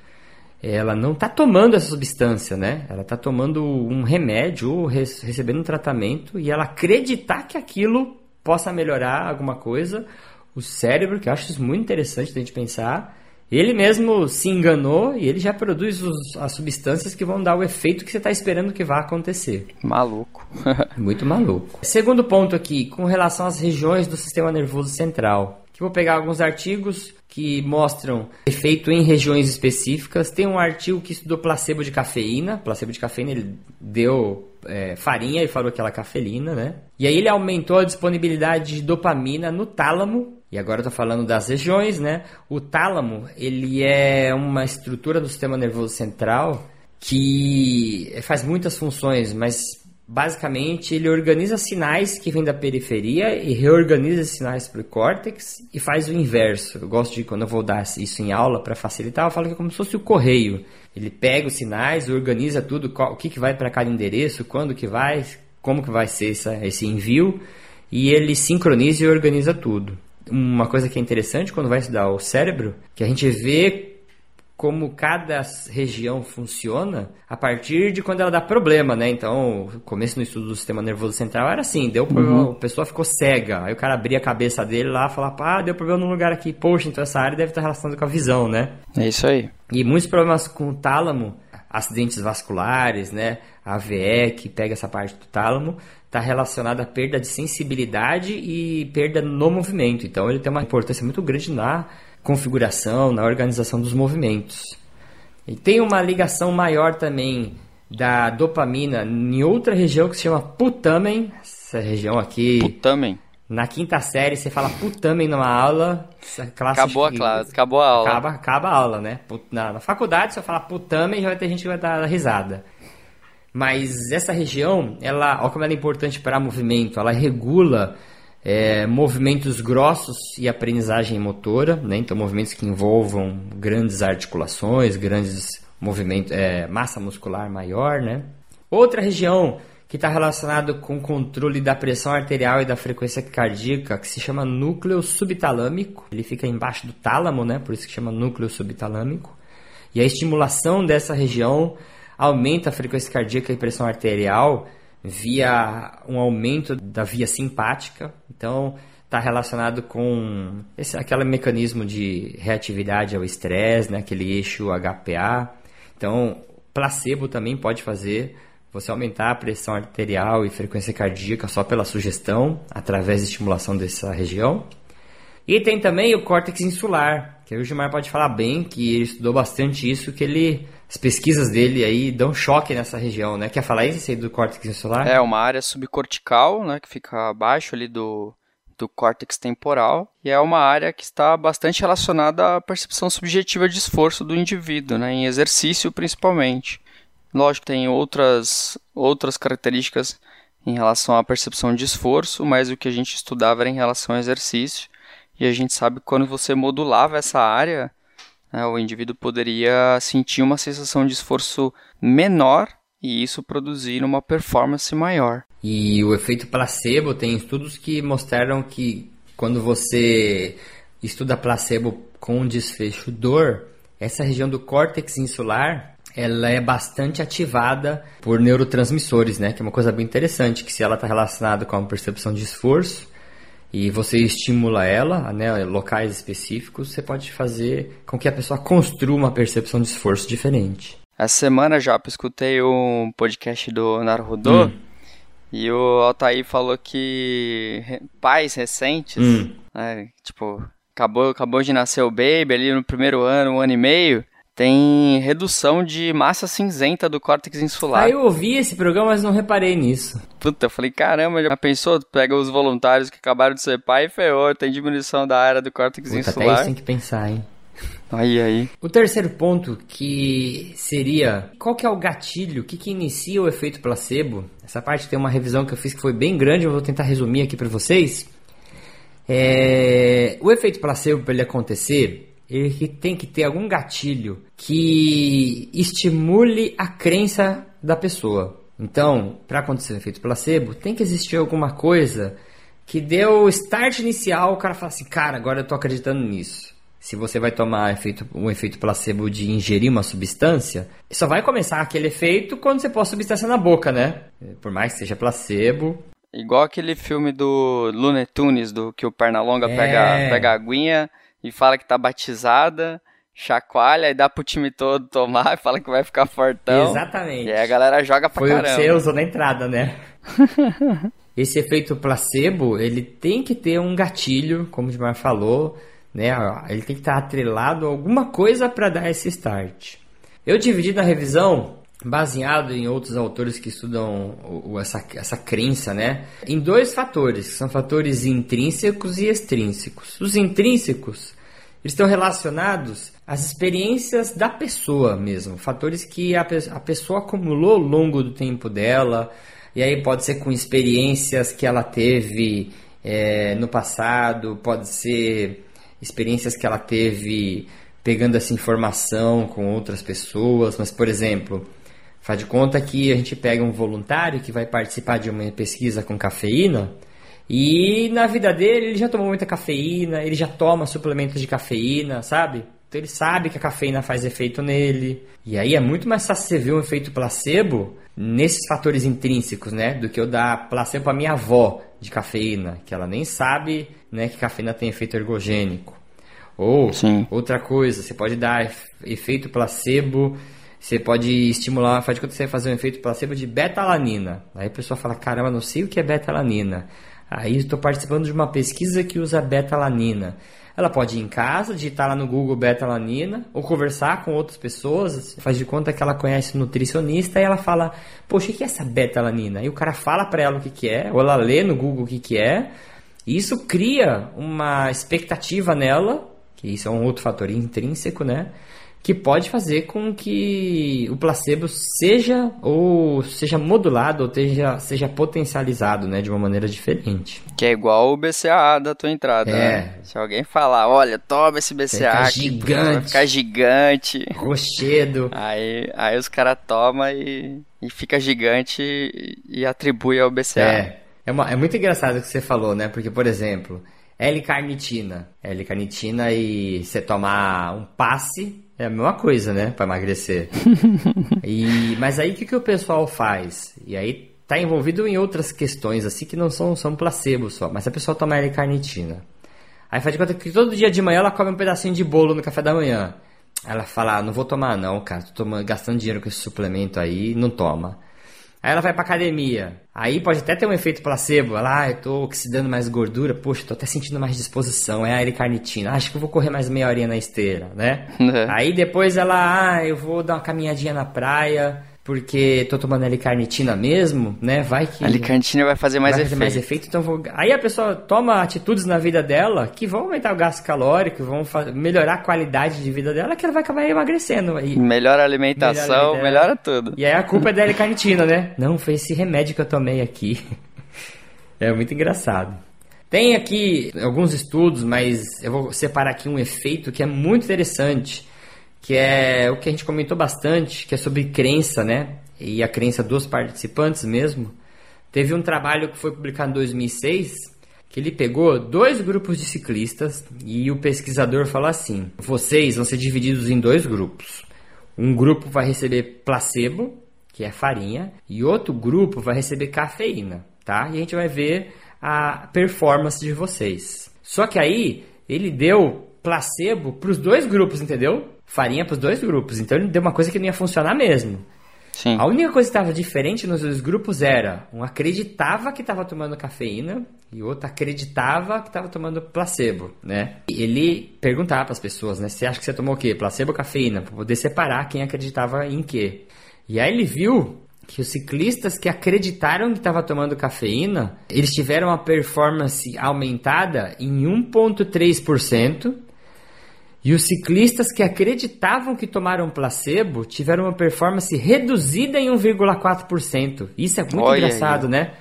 ela não está tomando essa substância, né? Ela está tomando um remédio recebendo um tratamento e ela acreditar que aquilo possa melhorar alguma coisa, o cérebro, que eu acho isso muito interessante da gente pensar, ele mesmo se enganou e ele já produz os, as substâncias que vão dar o efeito que você está esperando que vá acontecer. Maluco. Muito maluco. Segundo ponto aqui, com relação às regiões do sistema nervoso central. Que vou pegar alguns artigos que mostram efeito em regiões específicas. Tem um artigo que estudou placebo de cafeína. Placebo de cafeína ele deu é, farinha e falou que ela é cafeína, né? E aí ele aumentou a disponibilidade de dopamina no tálamo e agora eu tô falando das regiões, né? O tálamo, ele é uma estrutura do sistema nervoso central que faz muitas funções, mas basicamente ele organiza sinais que vêm da periferia e reorganiza sinais para o córtex e faz o inverso. Eu gosto de quando eu vou dar isso em aula para facilitar, eu falo que é como se fosse o correio. Ele pega os sinais, organiza tudo, qual, o que, que vai para cada endereço, quando que vai, como que vai ser essa, esse envio e ele sincroniza e organiza tudo uma coisa que é interessante quando vai estudar o cérebro, que a gente vê como cada região funciona a partir de quando ela dá problema, né? Então, o começo no estudo do sistema nervoso central era assim, deu problema, uhum. a pessoa ficou cega, aí o cara abria a cabeça dele lá e falava, ah, deu problema num lugar aqui, poxa, então essa área deve estar relacionada com a visão, né? É isso aí. E muitos problemas com o tálamo, acidentes vasculares, né? A AVE, que pega essa parte do tálamo, está relacionado à perda de sensibilidade e perda no movimento. Então ele tem uma importância muito grande na configuração, na organização dos movimentos. E tem uma ligação maior também da dopamina em outra região que se chama putamen. Essa região aqui. Putamen. Na quinta série você fala putamen numa aula. Acabou a classe, acabou a aula. Acaba, acaba a aula, né? Na, na faculdade, eu falar putamen, já vai ter gente que vai dar risada. Mas essa região, ela, olha como ela é importante para movimento, ela regula é, movimentos grossos e aprendizagem motora, né? então movimentos que envolvam grandes articulações, grandes movimentos, é, massa muscular maior. Né? Outra região que está relacionada com o controle da pressão arterial e da frequência cardíaca, que se chama núcleo subtalâmico, ele fica embaixo do tálamo, né? por isso que chama núcleo subtalâmico, e a estimulação dessa região aumenta a frequência cardíaca e pressão arterial via um aumento da via simpática. Então, está relacionado com esse, aquele mecanismo de reatividade ao estresse, né? aquele eixo HPA. Então, placebo também pode fazer você aumentar a pressão arterial e frequência cardíaca só pela sugestão, através de estimulação dessa região. E tem também o córtex insular, que o Gilmar pode falar bem, que ele estudou bastante isso, que ele as pesquisas dele aí dão choque nessa região, né? Quer falar isso aí do córtex insular? É, uma área subcortical, né, que fica abaixo ali do, do córtex temporal, e é uma área que está bastante relacionada à percepção subjetiva de esforço do indivíduo, né, em exercício principalmente. Lógico, tem outras, outras características em relação à percepção de esforço, mas o que a gente estudava era em relação ao exercício, e a gente sabe que quando você modulava essa área, né, o indivíduo poderia sentir uma sensação de esforço menor e isso produzir uma performance maior. E o efeito placebo tem estudos que mostraram que quando você estuda placebo com desfecho dor, essa região do córtex insular ela é bastante ativada por neurotransmissores, né? Que é uma coisa bem interessante, que se ela está relacionada com a percepção de esforço, e você estimula ela, né, locais específicos, você pode fazer com que a pessoa construa uma percepção de esforço diferente. Essa semana já escutei um podcast do Naruhodô hum. e o Altair falou que pais recentes, hum. né, tipo, acabou, acabou de nascer o baby ali no primeiro ano, um ano e meio, tem redução de massa cinzenta do córtex insular. Ah, eu ouvi esse programa, mas não reparei nisso. Puta, eu falei, caramba, já pensou? Pega os voluntários que acabaram de ser pai e ferrou, tem diminuição da área do córtex Puta, insular. Até isso tem que pensar, hein? Aí, aí. O terceiro ponto que seria qual que é o gatilho, o que, que inicia o efeito placebo? Essa parte tem uma revisão que eu fiz que foi bem grande, eu vou tentar resumir aqui para vocês. É... O efeito placebo para ele acontecer, ele tem que ter algum gatilho que estimule a crença da pessoa. Então, para acontecer o efeito placebo, tem que existir alguma coisa que dê o start inicial, o cara fala assim, cara, agora eu tô acreditando nisso. Se você vai tomar efeito, um efeito placebo de ingerir uma substância, só vai começar aquele efeito quando você pôr a substância na boca, né? Por mais que seja placebo. Igual aquele filme do Looney Tunes, do que o Pernalonga é... pega, pega a aguinha e fala que tá batizada, chacoalha e dá pro time todo tomar e fala que vai ficar fortão. Exatamente. E aí a galera joga pra Foi caramba. Foi o que você usou na entrada, né? Esse efeito placebo, ele tem que ter um gatilho, como o Gilmar falou, né? Ele tem que estar atrelado a alguma coisa para dar esse start. Eu dividi na revisão, baseado em outros autores que estudam essa, essa crença, né? Em dois fatores, que são fatores intrínsecos e extrínsecos. Os intrínsecos estão relacionados às experiências da pessoa mesmo, fatores que a, a pessoa acumulou ao longo do tempo dela, e aí pode ser com experiências que ela teve é, no passado, pode ser experiências que ela teve pegando essa informação com outras pessoas, mas por exemplo, faz de conta que a gente pega um voluntário que vai participar de uma pesquisa com cafeína, e na vida dele, ele já tomou muita cafeína, ele já toma suplementos de cafeína, sabe? Então ele sabe que a cafeína faz efeito nele. E aí é muito mais fácil você ver um efeito placebo nesses fatores intrínsecos, né? Do que eu dar placebo para minha avó de cafeína, que ela nem sabe né, que cafeína tem efeito ergogênico. Ou Sim. outra coisa, você pode dar efeito placebo Você pode estimular, faz de conta que você vai fazer um efeito placebo de betalanina. Aí a pessoa fala, caramba, não sei o que é betalanina. Aí estou participando de uma pesquisa que usa betalanina. Ela pode ir em casa, digitar lá no Google betalanina, ou conversar com outras pessoas, faz de conta que ela conhece nutricionista e ela fala, poxa, o que é essa betalanina? E o cara fala para ela o que, que é, ou ela lê no Google o que, que é, e isso cria uma expectativa nela, que isso é um outro fator intrínseco, né? Que pode fazer com que o placebo seja ou seja modulado ou seja, seja potencializado, né, de uma maneira diferente. Que é igual o BCA da tua entrada. É. Né? Se alguém falar, olha, toma esse BCA fica aqui, gigante, vai ficar gigante, rochedo. Aí, aí os caras tomam e, e fica gigante e, e atribui ao BCA. É. É, uma, é muito engraçado o que você falou, né? Porque, por exemplo, L-carnitina. L-carnitina e você tomar um passe é a mesma coisa, né? Para emagrecer. e, mas aí o que, que o pessoal faz? E aí tá envolvido em outras questões, assim, que não são, são placebo só. Mas a pessoa toma L-carnitina. Aí faz de conta que todo dia de manhã ela come um pedacinho de bolo no café da manhã. Ela fala, ah, não vou tomar não, cara. Tô tomando, gastando dinheiro com esse suplemento aí, não toma. Aí ela vai pra academia. Aí pode até ter um efeito placebo. Ela, ah, eu tô oxidando mais gordura. Poxa, tô até sentindo mais disposição. É a L-carnitina. Acho que eu vou correr mais meia horinha na esteira, né? É. Aí depois ela, ah, eu vou dar uma caminhadinha na praia porque tô tomando L-carnitina mesmo, né? Vai que. A L-carnitina vai fazer mais vai efeito. Fazer mais efeito então vou... Aí a pessoa toma atitudes na vida dela que vão aumentar o gasto calórico, vão melhorar a qualidade de vida dela, que ela vai acabar emagrecendo. Aí... Melhora a alimentação, melhora, melhora tudo. E aí a culpa é da L-carnitina, né? Não, foi esse remédio que eu tomei aqui. é muito engraçado. Tem aqui alguns estudos, mas eu vou separar aqui um efeito que é muito interessante que é o que a gente comentou bastante, que é sobre crença, né? E a crença dos participantes mesmo. Teve um trabalho que foi publicado em 2006 que ele pegou dois grupos de ciclistas e o pesquisador falou assim: vocês vão ser divididos em dois grupos. Um grupo vai receber placebo, que é farinha, e outro grupo vai receber cafeína, tá? E a gente vai ver a performance de vocês. Só que aí ele deu placebo para os dois grupos, entendeu? farinha para os dois grupos. Então ele deu uma coisa que não ia funcionar mesmo. Sim. A única coisa que estava diferente nos dois grupos era um acreditava que estava tomando cafeína e outro acreditava que estava tomando placebo, né? Ele perguntava para as pessoas, né? Você acha que você tomou o quê? Placebo ou cafeína? Para poder separar quem acreditava em quê. E aí ele viu que os ciclistas que acreditaram que estava tomando cafeína, eles tiveram uma performance aumentada em 1,3% e os ciclistas que acreditavam que tomaram placebo tiveram uma performance reduzida em 1,4%. Isso é muito Olha engraçado, aí. né?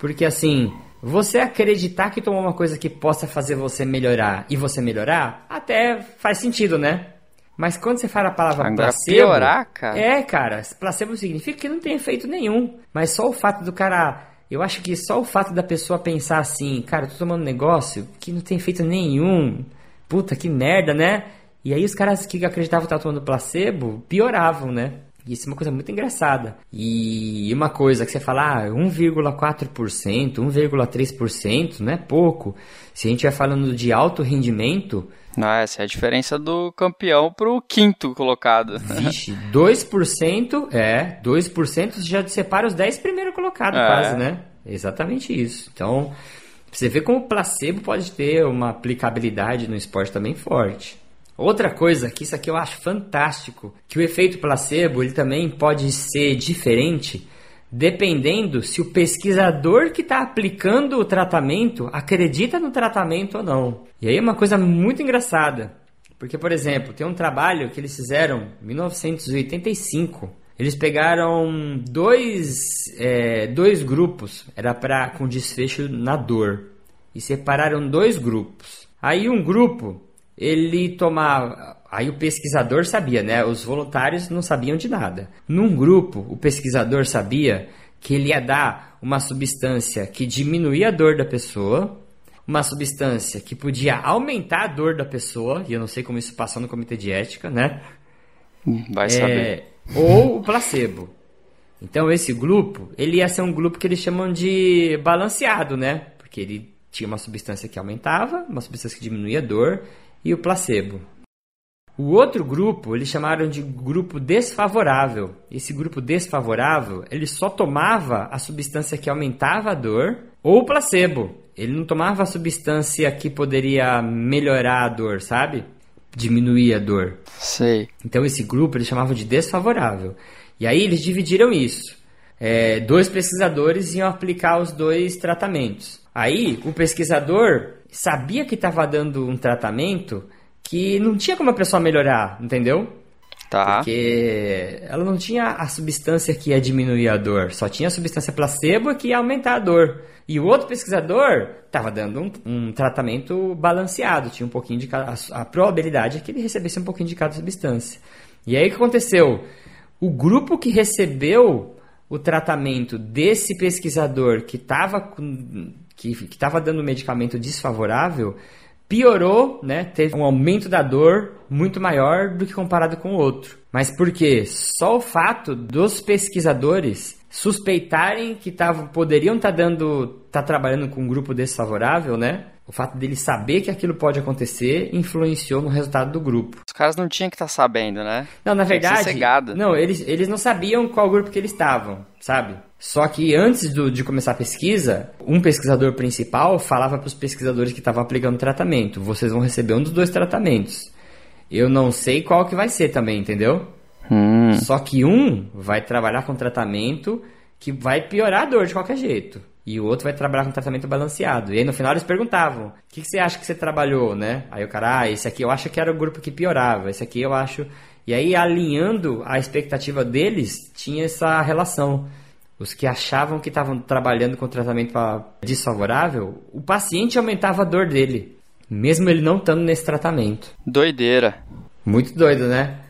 Porque assim, você acreditar que tomou uma coisa que possa fazer você melhorar e você melhorar, até faz sentido, né? Mas quando você fala a palavra Agora placebo. Piorar, cara. É, cara, placebo significa que não tem efeito nenhum. Mas só o fato do cara. Eu acho que só o fato da pessoa pensar assim, cara, eu tô tomando um negócio que não tem efeito nenhum puta que merda, né? E aí os caras que acreditavam que estavam tomando placebo pioravam, né? Isso é uma coisa muito engraçada. E uma coisa que você fala, ah, 1,4%, 1,3% não é pouco. Se a gente vai falando de alto rendimento. Não, essa é a diferença do campeão pro quinto colocado. Vixe, 2%, é, 2% já separa os 10 primeiros colocados, é. quase, né? Exatamente isso. Então, você vê como o placebo pode ter uma aplicabilidade no esporte também forte. Outra coisa que isso aqui eu acho fantástico, que o efeito placebo ele também pode ser diferente dependendo se o pesquisador que está aplicando o tratamento acredita no tratamento ou não. E aí é uma coisa muito engraçada, porque por exemplo tem um trabalho que eles fizeram em 1985 eles pegaram dois, é, dois grupos, era para com desfecho na dor, e separaram dois grupos. Aí um grupo, ele tomava, aí o pesquisador sabia, né? Os voluntários não sabiam de nada. Num grupo, o pesquisador sabia que ele ia dar uma substância que diminuía a dor da pessoa, uma substância que podia aumentar a dor da pessoa, e eu não sei como isso passou no comitê de ética, né? Vai saber. É, ou o placebo. Então esse grupo, ele ia ser um grupo que eles chamam de balanceado, né? Porque ele tinha uma substância que aumentava, uma substância que diminuía a dor e o placebo. O outro grupo, eles chamaram de grupo desfavorável. Esse grupo desfavorável, ele só tomava a substância que aumentava a dor ou placebo. Ele não tomava a substância que poderia melhorar a dor, sabe? Diminuir a dor. Sei. Então esse grupo eles chamavam de desfavorável. E aí eles dividiram isso. É, dois pesquisadores iam aplicar os dois tratamentos. Aí o pesquisador sabia que estava dando um tratamento que não tinha como a pessoa melhorar, entendeu? Tá. Porque ela não tinha a substância que ia diminuir a dor, só tinha a substância placebo que ia aumentar a dor. E o outro pesquisador estava dando um, um, tratamento balanceado, tinha um pouquinho de cada. A, a probabilidade é que ele recebesse um pouquinho de cada substância. E aí o que aconteceu? O grupo que recebeu o tratamento desse pesquisador que estava que estava dando medicamento desfavorável piorou, né? Teve um aumento da dor muito maior do que comparado com o outro. Mas por quê? Só o fato dos pesquisadores suspeitarem que tavam, poderiam estar tá dando, tá trabalhando com um grupo desfavorável, né? O fato dele saber que aquilo pode acontecer influenciou no resultado do grupo. Os caras não tinham que estar tá sabendo, né? Não, na verdade, não, eles, eles não sabiam qual grupo que eles estavam, sabe? Só que antes do, de começar a pesquisa, um pesquisador principal falava para os pesquisadores que estavam aplicando o tratamento: vocês vão receber um dos dois tratamentos. Eu não sei qual que vai ser também, entendeu? Hum. Só que um vai trabalhar com tratamento que vai piorar a dor de qualquer jeito. E o outro vai trabalhar com tratamento balanceado. E aí no final eles perguntavam: o que, que você acha que você trabalhou, né? Aí o cara, ah, esse aqui eu acho que era o grupo que piorava, esse aqui eu acho. E aí, alinhando a expectativa deles, tinha essa relação. Os que achavam que estavam trabalhando com tratamento desfavorável, o paciente aumentava a dor dele, mesmo ele não estando nesse tratamento. Doideira. Muito doido, né?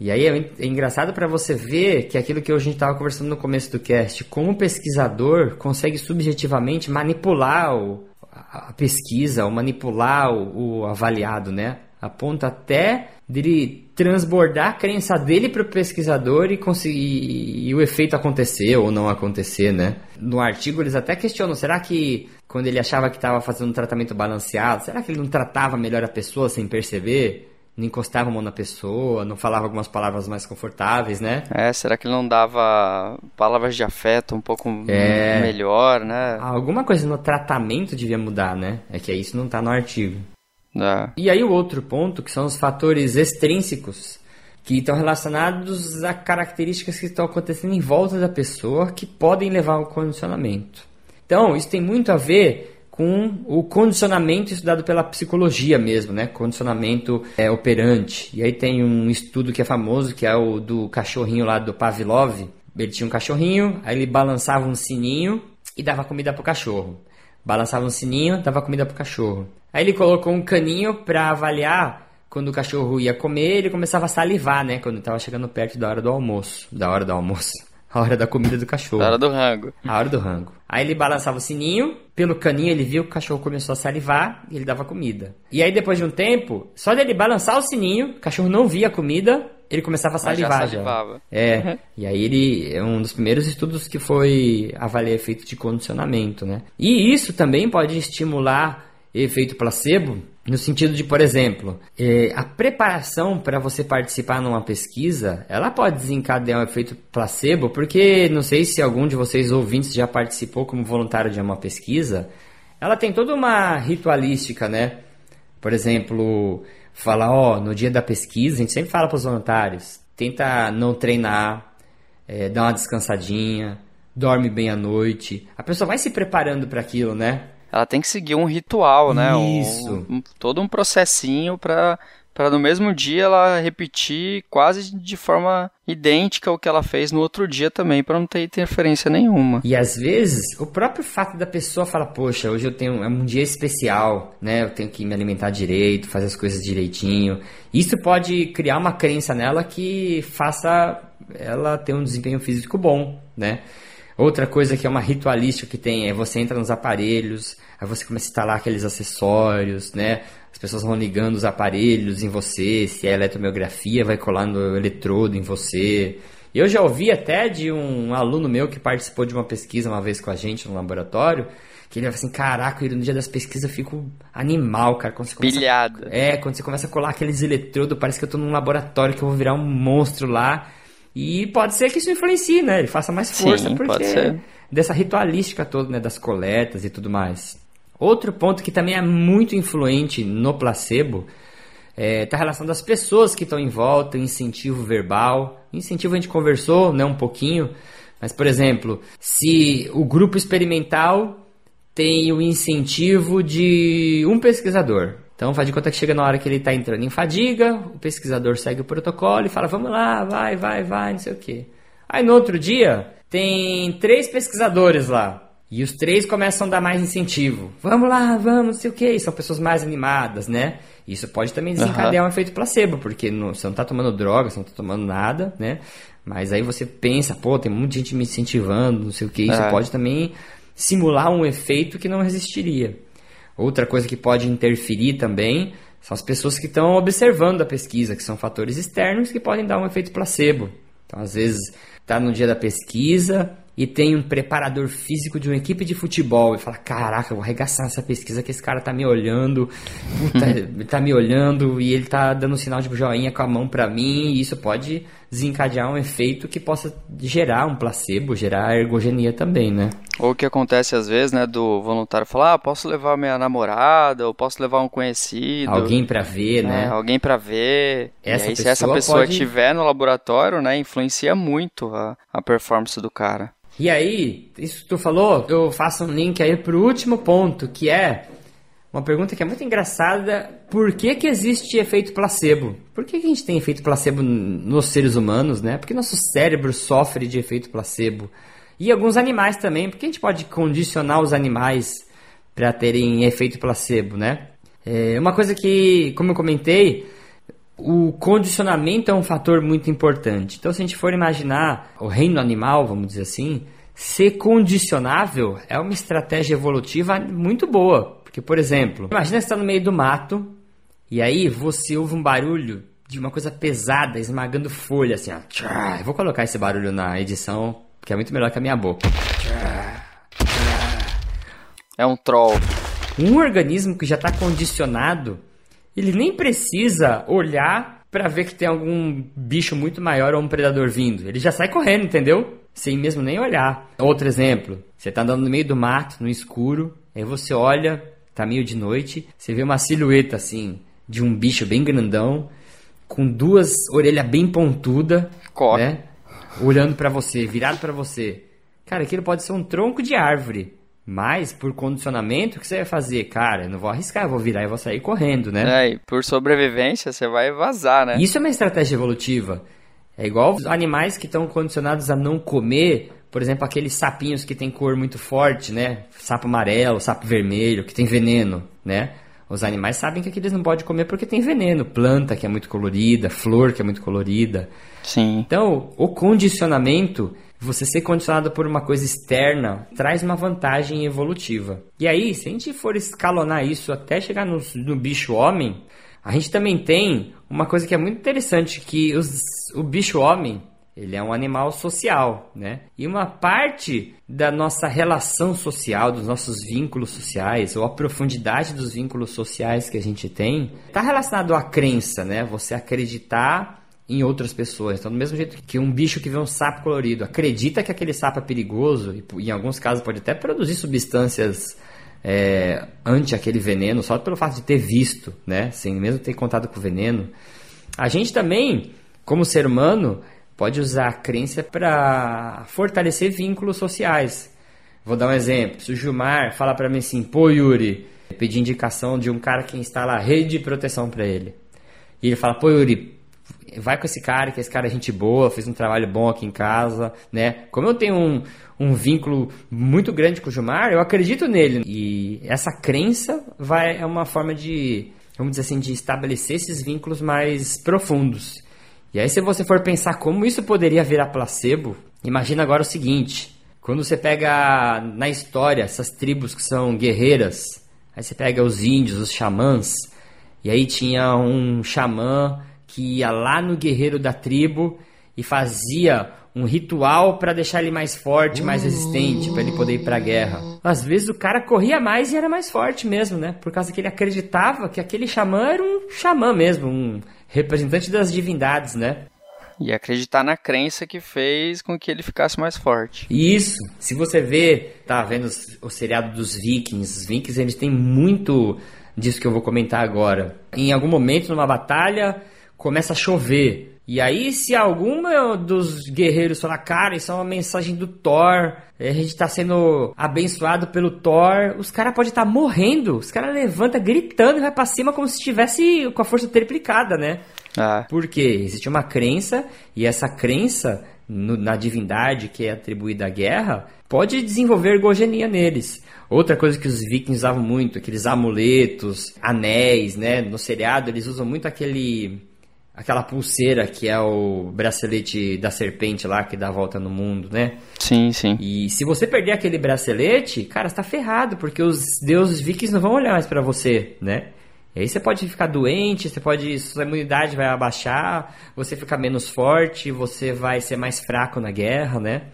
E aí é, é engraçado para você ver que aquilo que a gente estava conversando no começo do cast, como o pesquisador consegue subjetivamente manipular o, a, a pesquisa, ou manipular o, o avaliado, né? A ponto até dele transbordar a crença dele para o pesquisador e conseguir e o efeito acontecer ou não acontecer, né? No artigo eles até questionam, será que quando ele achava que estava fazendo um tratamento balanceado, será que ele não tratava melhor a pessoa sem perceber? Não encostava a mão na pessoa, não falava algumas palavras mais confortáveis, né? É, será que ele não dava palavras de afeto um pouco é... melhor, né? Alguma coisa no tratamento devia mudar, né? É que isso não está no artigo. É. E aí o outro ponto, que são os fatores extrínsecos, que estão relacionados a características que estão acontecendo em volta da pessoa que podem levar ao condicionamento. Então, isso tem muito a ver com o condicionamento estudado pela psicologia mesmo, né? Condicionamento é, operante. E aí tem um estudo que é famoso, que é o do cachorrinho lá do Pavlov. Ele tinha um cachorrinho, aí ele balançava um sininho e dava comida pro cachorro. Balançava um sininho, dava comida pro cachorro. Aí ele colocou um caninho para avaliar quando o cachorro ia comer, ele começava a salivar, né? Quando estava chegando perto da hora do almoço. Da hora do almoço. A hora da comida do cachorro. A hora do rango. A hora do rango. Aí ele balançava o sininho, pelo caninho ele viu que o cachorro começou a salivar e ele dava comida. E aí depois de um tempo, só dele balançar o sininho, o cachorro não via a comida, ele começava a salivar já. Salivava. já. É. e aí ele é um dos primeiros estudos que foi avaliar efeito de condicionamento, né? E isso também pode estimular efeito placebo, no sentido de, por exemplo, é, a preparação para você participar numa pesquisa, ela pode desencadear um efeito placebo, porque não sei se algum de vocês ouvintes já participou como voluntário de uma pesquisa, ela tem toda uma ritualística, né? Por exemplo, falar, ó, no dia da pesquisa, a gente sempre fala para os voluntários, tenta não treinar, é, dá uma descansadinha, dorme bem à noite. A pessoa vai se preparando para aquilo, né? Ela tem que seguir um ritual, né? Isso. Um, um, todo um processinho para para no mesmo dia ela repetir quase de forma idêntica o que ela fez no outro dia também, para não ter interferência nenhuma. E às vezes, o próprio fato da pessoa falar, poxa, hoje eu tenho é um dia especial, né? Eu tenho que me alimentar direito, fazer as coisas direitinho. Isso pode criar uma crença nela que faça ela ter um desempenho físico bom, né? Outra coisa que é uma ritualística que tem é você entra nos aparelhos, aí você começa a instalar aqueles acessórios, né? As pessoas vão ligando os aparelhos em você, se é eletromiografia, vai colando eletrodo em você. Eu já ouvi até de um aluno meu que participou de uma pesquisa uma vez com a gente no laboratório, Que ele vai assim, caraca, no dia das pesquisas eu fico animal, cara. Quando você começa, Pilhado. É, quando você começa a colar aqueles eletrodos, parece que eu tô num laboratório que eu vou virar um monstro lá. E pode ser que isso influencie, né? Ele faça mais força, Sim, porque dessa ritualística toda, né? Das coletas e tudo mais. Outro ponto que também é muito influente no placebo é, tá a relação das pessoas que estão em volta, incentivo verbal. Incentivo a gente conversou, né, um pouquinho. Mas, por exemplo, se o grupo experimental tem o incentivo de um pesquisador. Então, faz de conta que chega na hora que ele está entrando em fadiga, o pesquisador segue o protocolo e fala, vamos lá, vai, vai, vai, não sei o quê. Aí, no outro dia, tem três pesquisadores lá. E os três começam a dar mais incentivo. Vamos lá, vamos, não sei o que. São pessoas mais animadas, né? Isso pode também desencadear um efeito placebo, porque não, você não está tomando droga, você não está tomando nada, né? Mas aí você pensa, pô, tem muita gente me incentivando, não sei o que. Isso É. pode também simular um efeito que não resistiria. Outra coisa que pode interferir também são as pessoas que estão observando a pesquisa, que são fatores externos que podem dar um efeito placebo. Então, às vezes, está no dia da pesquisa e tem um preparador físico de uma equipe de futebol e fala: Caraca, eu vou arregaçar essa pesquisa que esse cara tá me olhando, puta, tá me olhando e ele tá dando um sinal de joinha com a mão para mim, e isso pode desencadear um efeito que possa gerar um placebo, gerar ergogenia também, né? Ou o que acontece às vezes, né, do voluntário falar, ah, posso levar minha namorada, ou posso levar um conhecido. Alguém para ver, né, né? Alguém pra ver. Essa e aí, se essa pessoa pode- estiver no laboratório, né, influencia muito a, a performance do cara. E aí, isso que tu falou, eu faço um link aí pro último ponto, que é uma pergunta que é muito engraçada. Por que que existe efeito placebo? Por que, que a gente tem efeito placebo nos seres humanos, né? Porque nosso cérebro sofre de efeito placebo. E alguns animais também. Por que a gente pode condicionar os animais para terem efeito placebo, né? É uma coisa que, como eu comentei, o condicionamento é um fator muito importante. Então, se a gente for imaginar o reino animal, vamos dizer assim, ser condicionável é uma estratégia evolutiva muito boa. Porque, por exemplo, imagina você está no meio do mato e aí você ouve um barulho de uma coisa pesada esmagando folha, assim, ó. Eu vou colocar esse barulho na edição, que é muito melhor que a minha boca. É um troll. Um organismo que já está condicionado, ele nem precisa olhar para ver que tem algum bicho muito maior ou um predador vindo. Ele já sai correndo, entendeu? Sem mesmo nem olhar. Outro exemplo: você tá andando no meio do mato, no escuro, aí você olha, tá meio de noite, você vê uma silhueta assim de um bicho bem grandão, com duas orelhas bem pontudas, Corre. né? Olhando para você, virado para você. Cara, aquilo pode ser um tronco de árvore. Mas, por condicionamento, o que você vai fazer? Cara, eu não vou arriscar, eu vou virar e vou sair correndo, né? É, e por sobrevivência, você vai vazar, né? Isso é uma estratégia evolutiva. É igual os animais que estão condicionados a não comer, por exemplo, aqueles sapinhos que tem cor muito forte, né? Sapo amarelo, sapo vermelho, que tem veneno, né? Os animais sabem que aqueles não podem comer porque tem veneno. Planta que é muito colorida, flor que é muito colorida. Sim. Então, o condicionamento, você ser condicionado por uma coisa externa, traz uma vantagem evolutiva. E aí, se a gente for escalonar isso até chegar no, no bicho homem, a gente também tem uma coisa que é muito interessante, que os- o bicho homem, ele é um animal social, né? E uma parte da nossa relação social, dos nossos vínculos sociais, ou a profundidade dos vínculos sociais que a gente tem, está relacionado à crença, né? Você acreditar em outras pessoas. Então, do mesmo jeito que um bicho que vê um sapo colorido acredita que aquele sapo é perigoso, e em alguns casos pode até produzir substâncias é, aquele veneno, só pelo fato de ter visto, né? Sem mesmo ter contato com o veneno. A gente também, como ser humano, pode usar a crença para fortalecer vínculos sociais. Vou dar um exemplo. Se o Gilmar falar para mim assim, pô Yuri, pedir indicação de um cara que instala rede de proteção para ele. E ele fala, pô Yuri, vai com esse cara, que esse cara é gente boa, fez um trabalho bom aqui em casa, né? Como eu tenho um, um vínculo muito grande com o Gilmar, eu acredito nele. E essa crença vai, é uma forma de, vamos dizer assim, de estabelecer esses vínculos mais profundos. E aí, se você for pensar como isso poderia virar placebo, imagina agora o seguinte: quando você pega na história essas tribos que são guerreiras, aí você pega os índios, os xamãs, e aí tinha um xamã que ia lá no guerreiro da tribo e fazia um ritual para deixar ele mais forte, mais resistente, para ele poder ir para a guerra. Às vezes o cara corria mais e era mais forte mesmo, né? Por causa que ele acreditava que aquele xamã era um xamã mesmo, um representante das divindades, né? E acreditar na crença que fez com que ele ficasse mais forte. Isso. Se você vê, tá vendo o seriado dos Vikings, os Vikings eles têm muito disso que eu vou comentar agora. Em algum momento numa batalha começa a chover. E aí, se alguma dos guerreiros falar, cara, isso é uma mensagem do Thor, a gente está sendo abençoado pelo Thor, os caras podem estar tá morrendo. Os caras levantam gritando e vai pra cima como se estivesse com a força triplicada, né? Ah. Porque existe uma crença, e essa crença no, na divindade que é atribuída à guerra pode desenvolver ergogenia neles. Outra coisa que os vikings usavam muito, aqueles amuletos, anéis, né? No seriado eles usam muito aquele aquela pulseira que é o bracelete da serpente lá que dá a volta no mundo, né? Sim, sim. E se você perder aquele bracelete, cara, está ferrado, porque os deuses vikings não vão olhar mais para você, né? E aí você pode ficar doente, você pode sua imunidade vai abaixar, você fica menos forte, você vai ser mais fraco na guerra, né?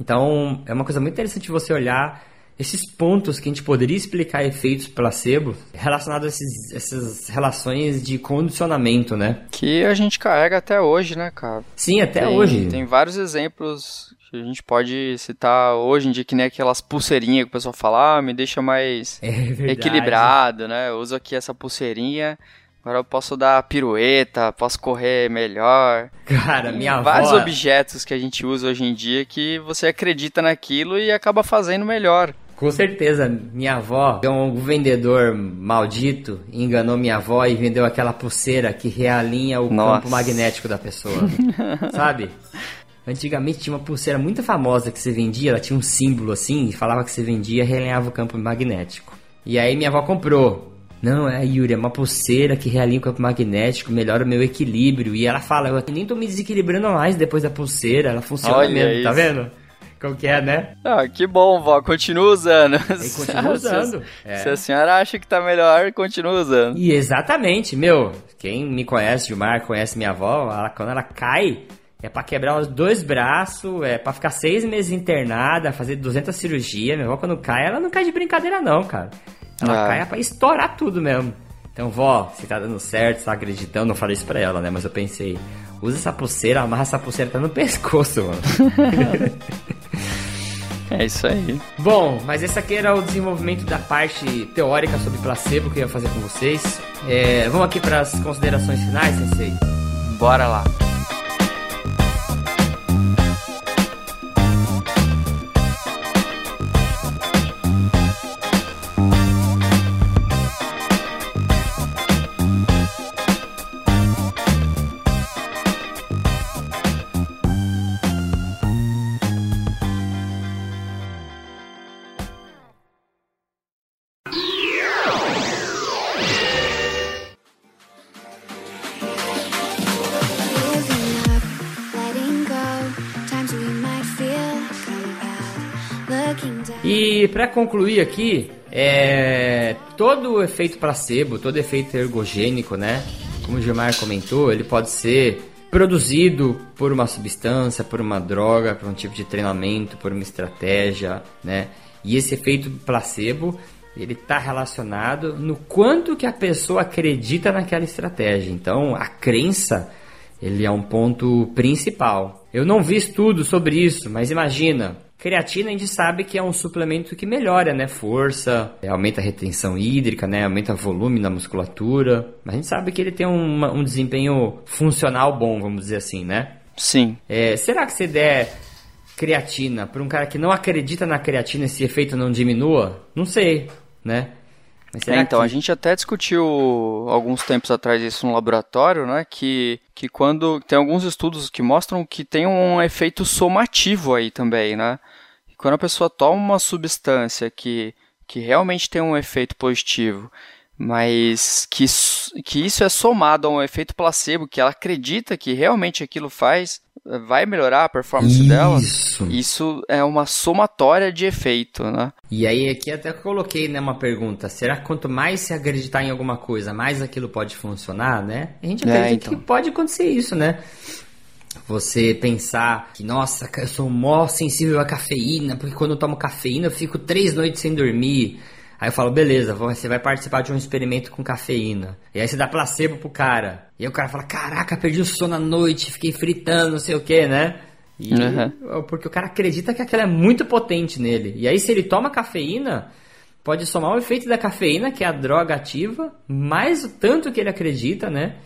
Então, é uma coisa muito interessante você olhar esses pontos que a gente poderia explicar efeitos placebo relacionados a esses, essas relações de condicionamento, né? Que a gente carrega até hoje, né, cara? Sim, até tem, hoje. Tem vários exemplos que a gente pode citar hoje em dia, que nem aquelas pulseirinhas que o pessoal fala, ah, me deixa mais é equilibrado, né? Eu uso aqui essa pulseirinha Agora eu posso dar pirueta, posso correr melhor. Cara, minha Vários avó... objetos que a gente usa hoje em dia que você acredita naquilo e acaba fazendo melhor. Com certeza, minha avó, um vendedor maldito, enganou minha avó e vendeu aquela pulseira que realinha o Nossa. campo magnético da pessoa. sabe? Antigamente tinha uma pulseira muito famosa que você vendia, ela tinha um símbolo assim, e falava que você vendia e realinhava o campo magnético. E aí minha avó comprou. Não, é Yuri, é uma pulseira que realinha o campo magnético, melhora o meu equilíbrio. E ela fala, eu nem tô me desequilibrando mais depois da pulseira, ela funciona Olha mesmo, tá isso. tá vendo? Que é, né? Ah, que bom, vó. Continua usando. E continua usando. se, é. se, a senhora acha que tá melhor, continua usando. E exatamente, meu. Quem me conhece, Gilmar, conhece minha avó, ela, quando ela cai, é para quebrar os dois braços, é para ficar seis meses internada, fazer 200 cirurgias. Minha avó, quando cai, ela não cai de brincadeira, não, cara. Ela ah. cai é pra estourar tudo mesmo. Então, vó, se tá dando certo, tá acreditando, não falei isso pra ela, né? Mas eu pensei, usa essa pulseira, amarra essa pulseira até no pescoço, mano. É isso aí. Bom, mas esse aqui era o desenvolvimento da parte teórica sobre placebo que eu ia fazer com vocês. É, vamos aqui para as considerações finais, Sensei? Bora lá. E para concluir aqui, é, todo o efeito placebo, todo efeito ergogênico, né? Como o Gilmar comentou, ele pode ser produzido por uma substância, por uma droga, por um tipo de treinamento, por uma estratégia, né? E esse efeito placebo, ele está relacionado no quanto que a pessoa acredita naquela estratégia. Então, a crença, ele é um ponto principal. Eu não vi estudo sobre isso, mas imagina, Creatina a gente sabe que é um suplemento que melhora, né? Força, é, aumenta a retenção hídrica, né? Aumenta volume na musculatura. Mas a gente sabe que ele tem um, um desempenho funcional bom, vamos dizer assim, né? Sim. É, será que se der creatina para um cara que não acredita na creatina, esse efeito não diminua? Não sei, né? É, então, que... a gente até discutiu alguns tempos atrás isso no laboratório, né? Que, que quando. Tem alguns estudos que mostram que tem um efeito somativo aí também, né? Quando a pessoa toma uma substância que, que realmente tem um efeito positivo, mas que, que isso é somado a um efeito placebo, que ela acredita que realmente aquilo faz, vai melhorar a performance isso. dela. Isso é uma somatória de efeito, né? E aí aqui até coloquei né, uma pergunta, será que quanto mais se acreditar em alguma coisa, mais aquilo pode funcionar, né? A gente é, acredita é, então. que pode acontecer isso, né? você pensar que, nossa, eu sou mó sensível à cafeína, porque quando eu tomo cafeína eu fico três noites sem dormir. Aí eu falo, beleza, você vai participar de um experimento com cafeína. E aí você dá placebo pro cara. E aí o cara fala, caraca, perdi o sono à noite, fiquei fritando, não sei o que, né? E, uhum. Porque o cara acredita que aquela é muito potente nele. E aí se ele toma cafeína, pode somar o efeito da cafeína, que é a droga ativa, mais o tanto que ele acredita, né?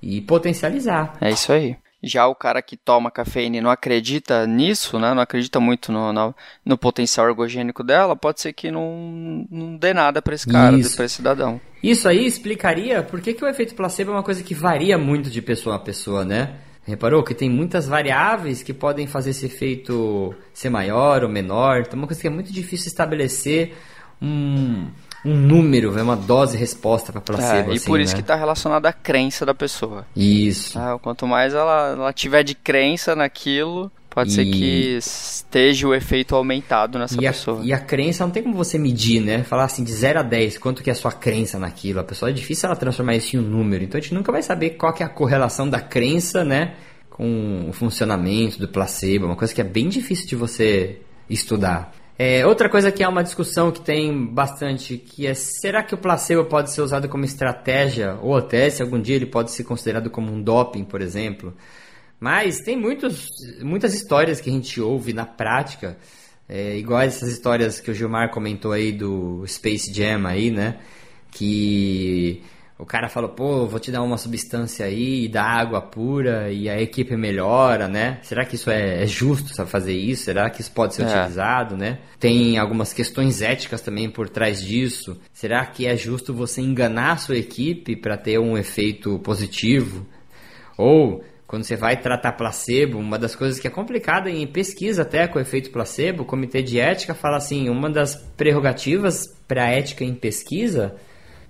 E potencializar. É isso aí. Já o cara que toma cafeína e não acredita nisso, né? Não acredita muito no, no, no potencial ergogênico dela, pode ser que não, não dê nada para esse cara, para esse cidadão. Isso aí explicaria por que, que o efeito placebo é uma coisa que varia muito de pessoa a pessoa, né? Reparou que tem muitas variáveis que podem fazer esse efeito ser maior ou menor. Então, é uma coisa que é muito difícil estabelecer um, um número, uma dose resposta para placebo. É, e assim, por isso né? que está relacionado à crença da pessoa. Isso. Ah, quanto mais ela, ela tiver de crença naquilo, pode e... ser que esteja o efeito aumentado nessa e pessoa. A, e a crença não tem como você medir, né? Falar assim, de 0 a 10, quanto que é a sua crença naquilo. A pessoa é difícil ela transformar isso em um número. Então a gente nunca vai saber qual que é a correlação da crença, né? Com o funcionamento do placebo. Uma coisa que é bem difícil de você estudar. É, outra coisa que é uma discussão que tem bastante, que é será que o placebo pode ser usado como estratégia, ou até se algum dia ele pode ser considerado como um doping, por exemplo. Mas tem muitos, muitas histórias que a gente ouve na prática, é, igual essas histórias que o Gilmar comentou aí do Space Jam aí, né? Que o cara falou, pô, vou te dar uma substância aí, dá água pura e a equipe melhora, né? Será que isso é, é justo sabe, fazer isso? Será que isso pode ser é. utilizado, né? Tem algumas questões éticas também por trás disso. Será que é justo você enganar a sua equipe para ter um efeito positivo? Ou quando você vai tratar placebo, uma das coisas que é complicada em pesquisa até com o efeito placebo, o comitê de ética fala assim, uma das prerrogativas para a ética em pesquisa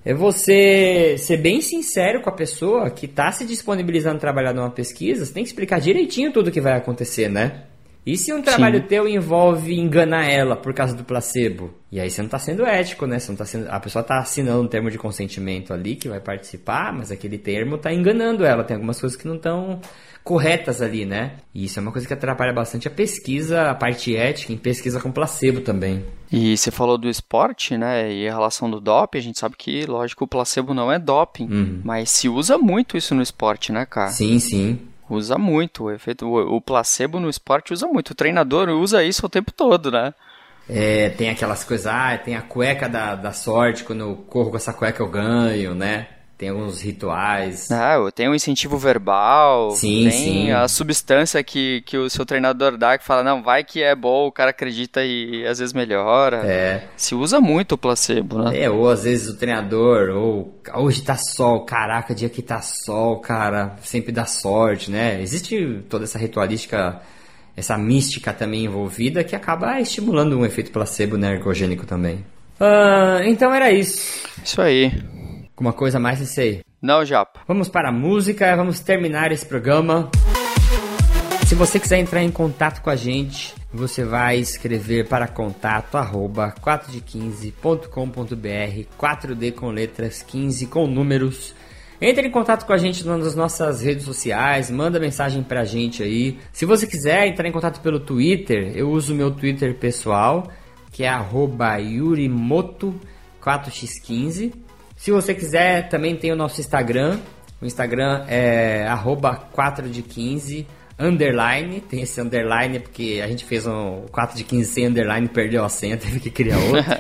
é você ser bem sincero com a pessoa que está se disponibilizando a trabalhar numa pesquisa, você tem que explicar direitinho tudo o que vai acontecer, né? E se um trabalho Sim. teu envolve enganar ela por causa do placebo? E aí você não está sendo ético, né? Você não tá sendo... A pessoa está assinando um termo de consentimento ali que vai participar, mas aquele termo está enganando ela. Tem algumas coisas que não estão corretas ali, né? E isso é uma coisa que atrapalha bastante a pesquisa, a parte ética em pesquisa com placebo também. E você falou do esporte, né? E a relação do doping, a gente sabe que, lógico, o placebo não é doping, uhum. mas se usa muito isso no esporte, né, cara? Sim, sim. Usa muito. O efeito, o placebo no esporte usa muito. O treinador usa isso o tempo todo, né? É, tem aquelas coisas, ah, tem a cueca da, da sorte, quando eu corro com essa cueca eu ganho, né? Tem alguns rituais. Ah, tem um incentivo verbal. Sim, tem sim. a substância que, que o seu treinador dá, que fala, não, vai que é bom, o cara acredita e às vezes melhora. É. Se usa muito o placebo, né? É, ou às vezes o treinador, ou hoje tá sol, caraca, dia que tá sol, cara, sempre dá sorte, né? Existe toda essa ritualística, essa mística também envolvida que acaba estimulando um efeito placebo né, ergogênico também. Uh, então era isso. Isso aí. Alguma coisa mais aí? Não, Japa. Vamos para a música, vamos terminar esse programa. Se você quiser entrar em contato com a gente, você vai escrever para contato arroba 4de15.com.br 4D com letras 15 com números. Entre em contato com a gente nas nossas redes sociais, manda mensagem pra gente aí. Se você quiser entrar em contato pelo Twitter, eu uso o meu Twitter pessoal, que é arroba yurimoto4x15. Se você quiser, também tem o nosso Instagram. O Instagram é 4 de 15 underline, tem esse underline porque a gente fez um 4 de 15 sem underline, perdeu a senha, teve que criar outro.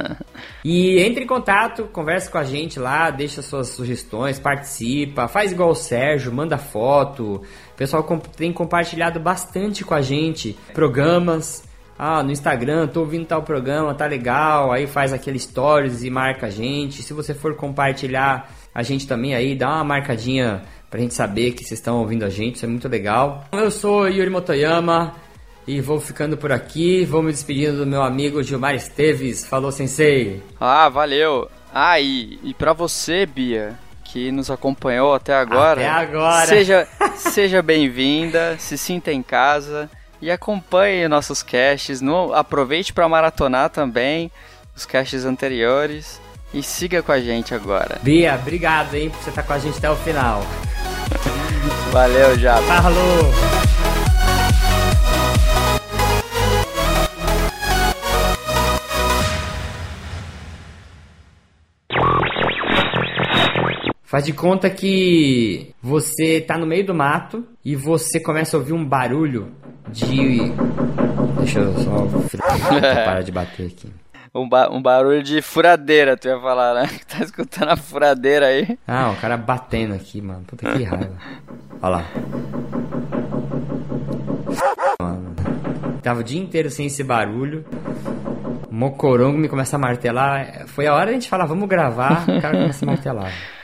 e entre em contato, converse com a gente lá, deixa suas sugestões, participa, faz igual o Sérgio, manda foto. O pessoal tem compartilhado bastante com a gente programas, ah, no Instagram, tô ouvindo tal programa, tá legal, aí faz aquele stories e marca a gente. Se você for compartilhar a gente também aí, dá uma marcadinha pra gente saber que vocês estão ouvindo a gente, isso é muito legal. Eu sou Yuri Motoyama e vou ficando por aqui, vou me despedindo do meu amigo Gilmar Esteves. Falou, sensei. Ah, valeu. Ah, e, e pra você, Bia, que nos acompanhou até agora. Até agora. Seja, seja bem-vinda, se sinta em casa. E acompanhe nossos casts. No, aproveite para maratonar também os casts anteriores. E siga com a gente agora. Bia, obrigado hein, por você estar com a gente até o final. Valeu, já. Falou! Faz de conta que você tá no meio do mato e você começa a ouvir um barulho de. Deixa eu só. parar de bater aqui. Um, ba um barulho de furadeira, tu ia falar, né? Tá escutando a furadeira aí. Ah, o cara batendo aqui, mano. Puta que raiva. Olha lá. Mano. Tava o dia inteiro sem esse barulho. Mocorongo me começa a martelar. Foi a hora de a gente falar, vamos gravar, o cara começa a martelar.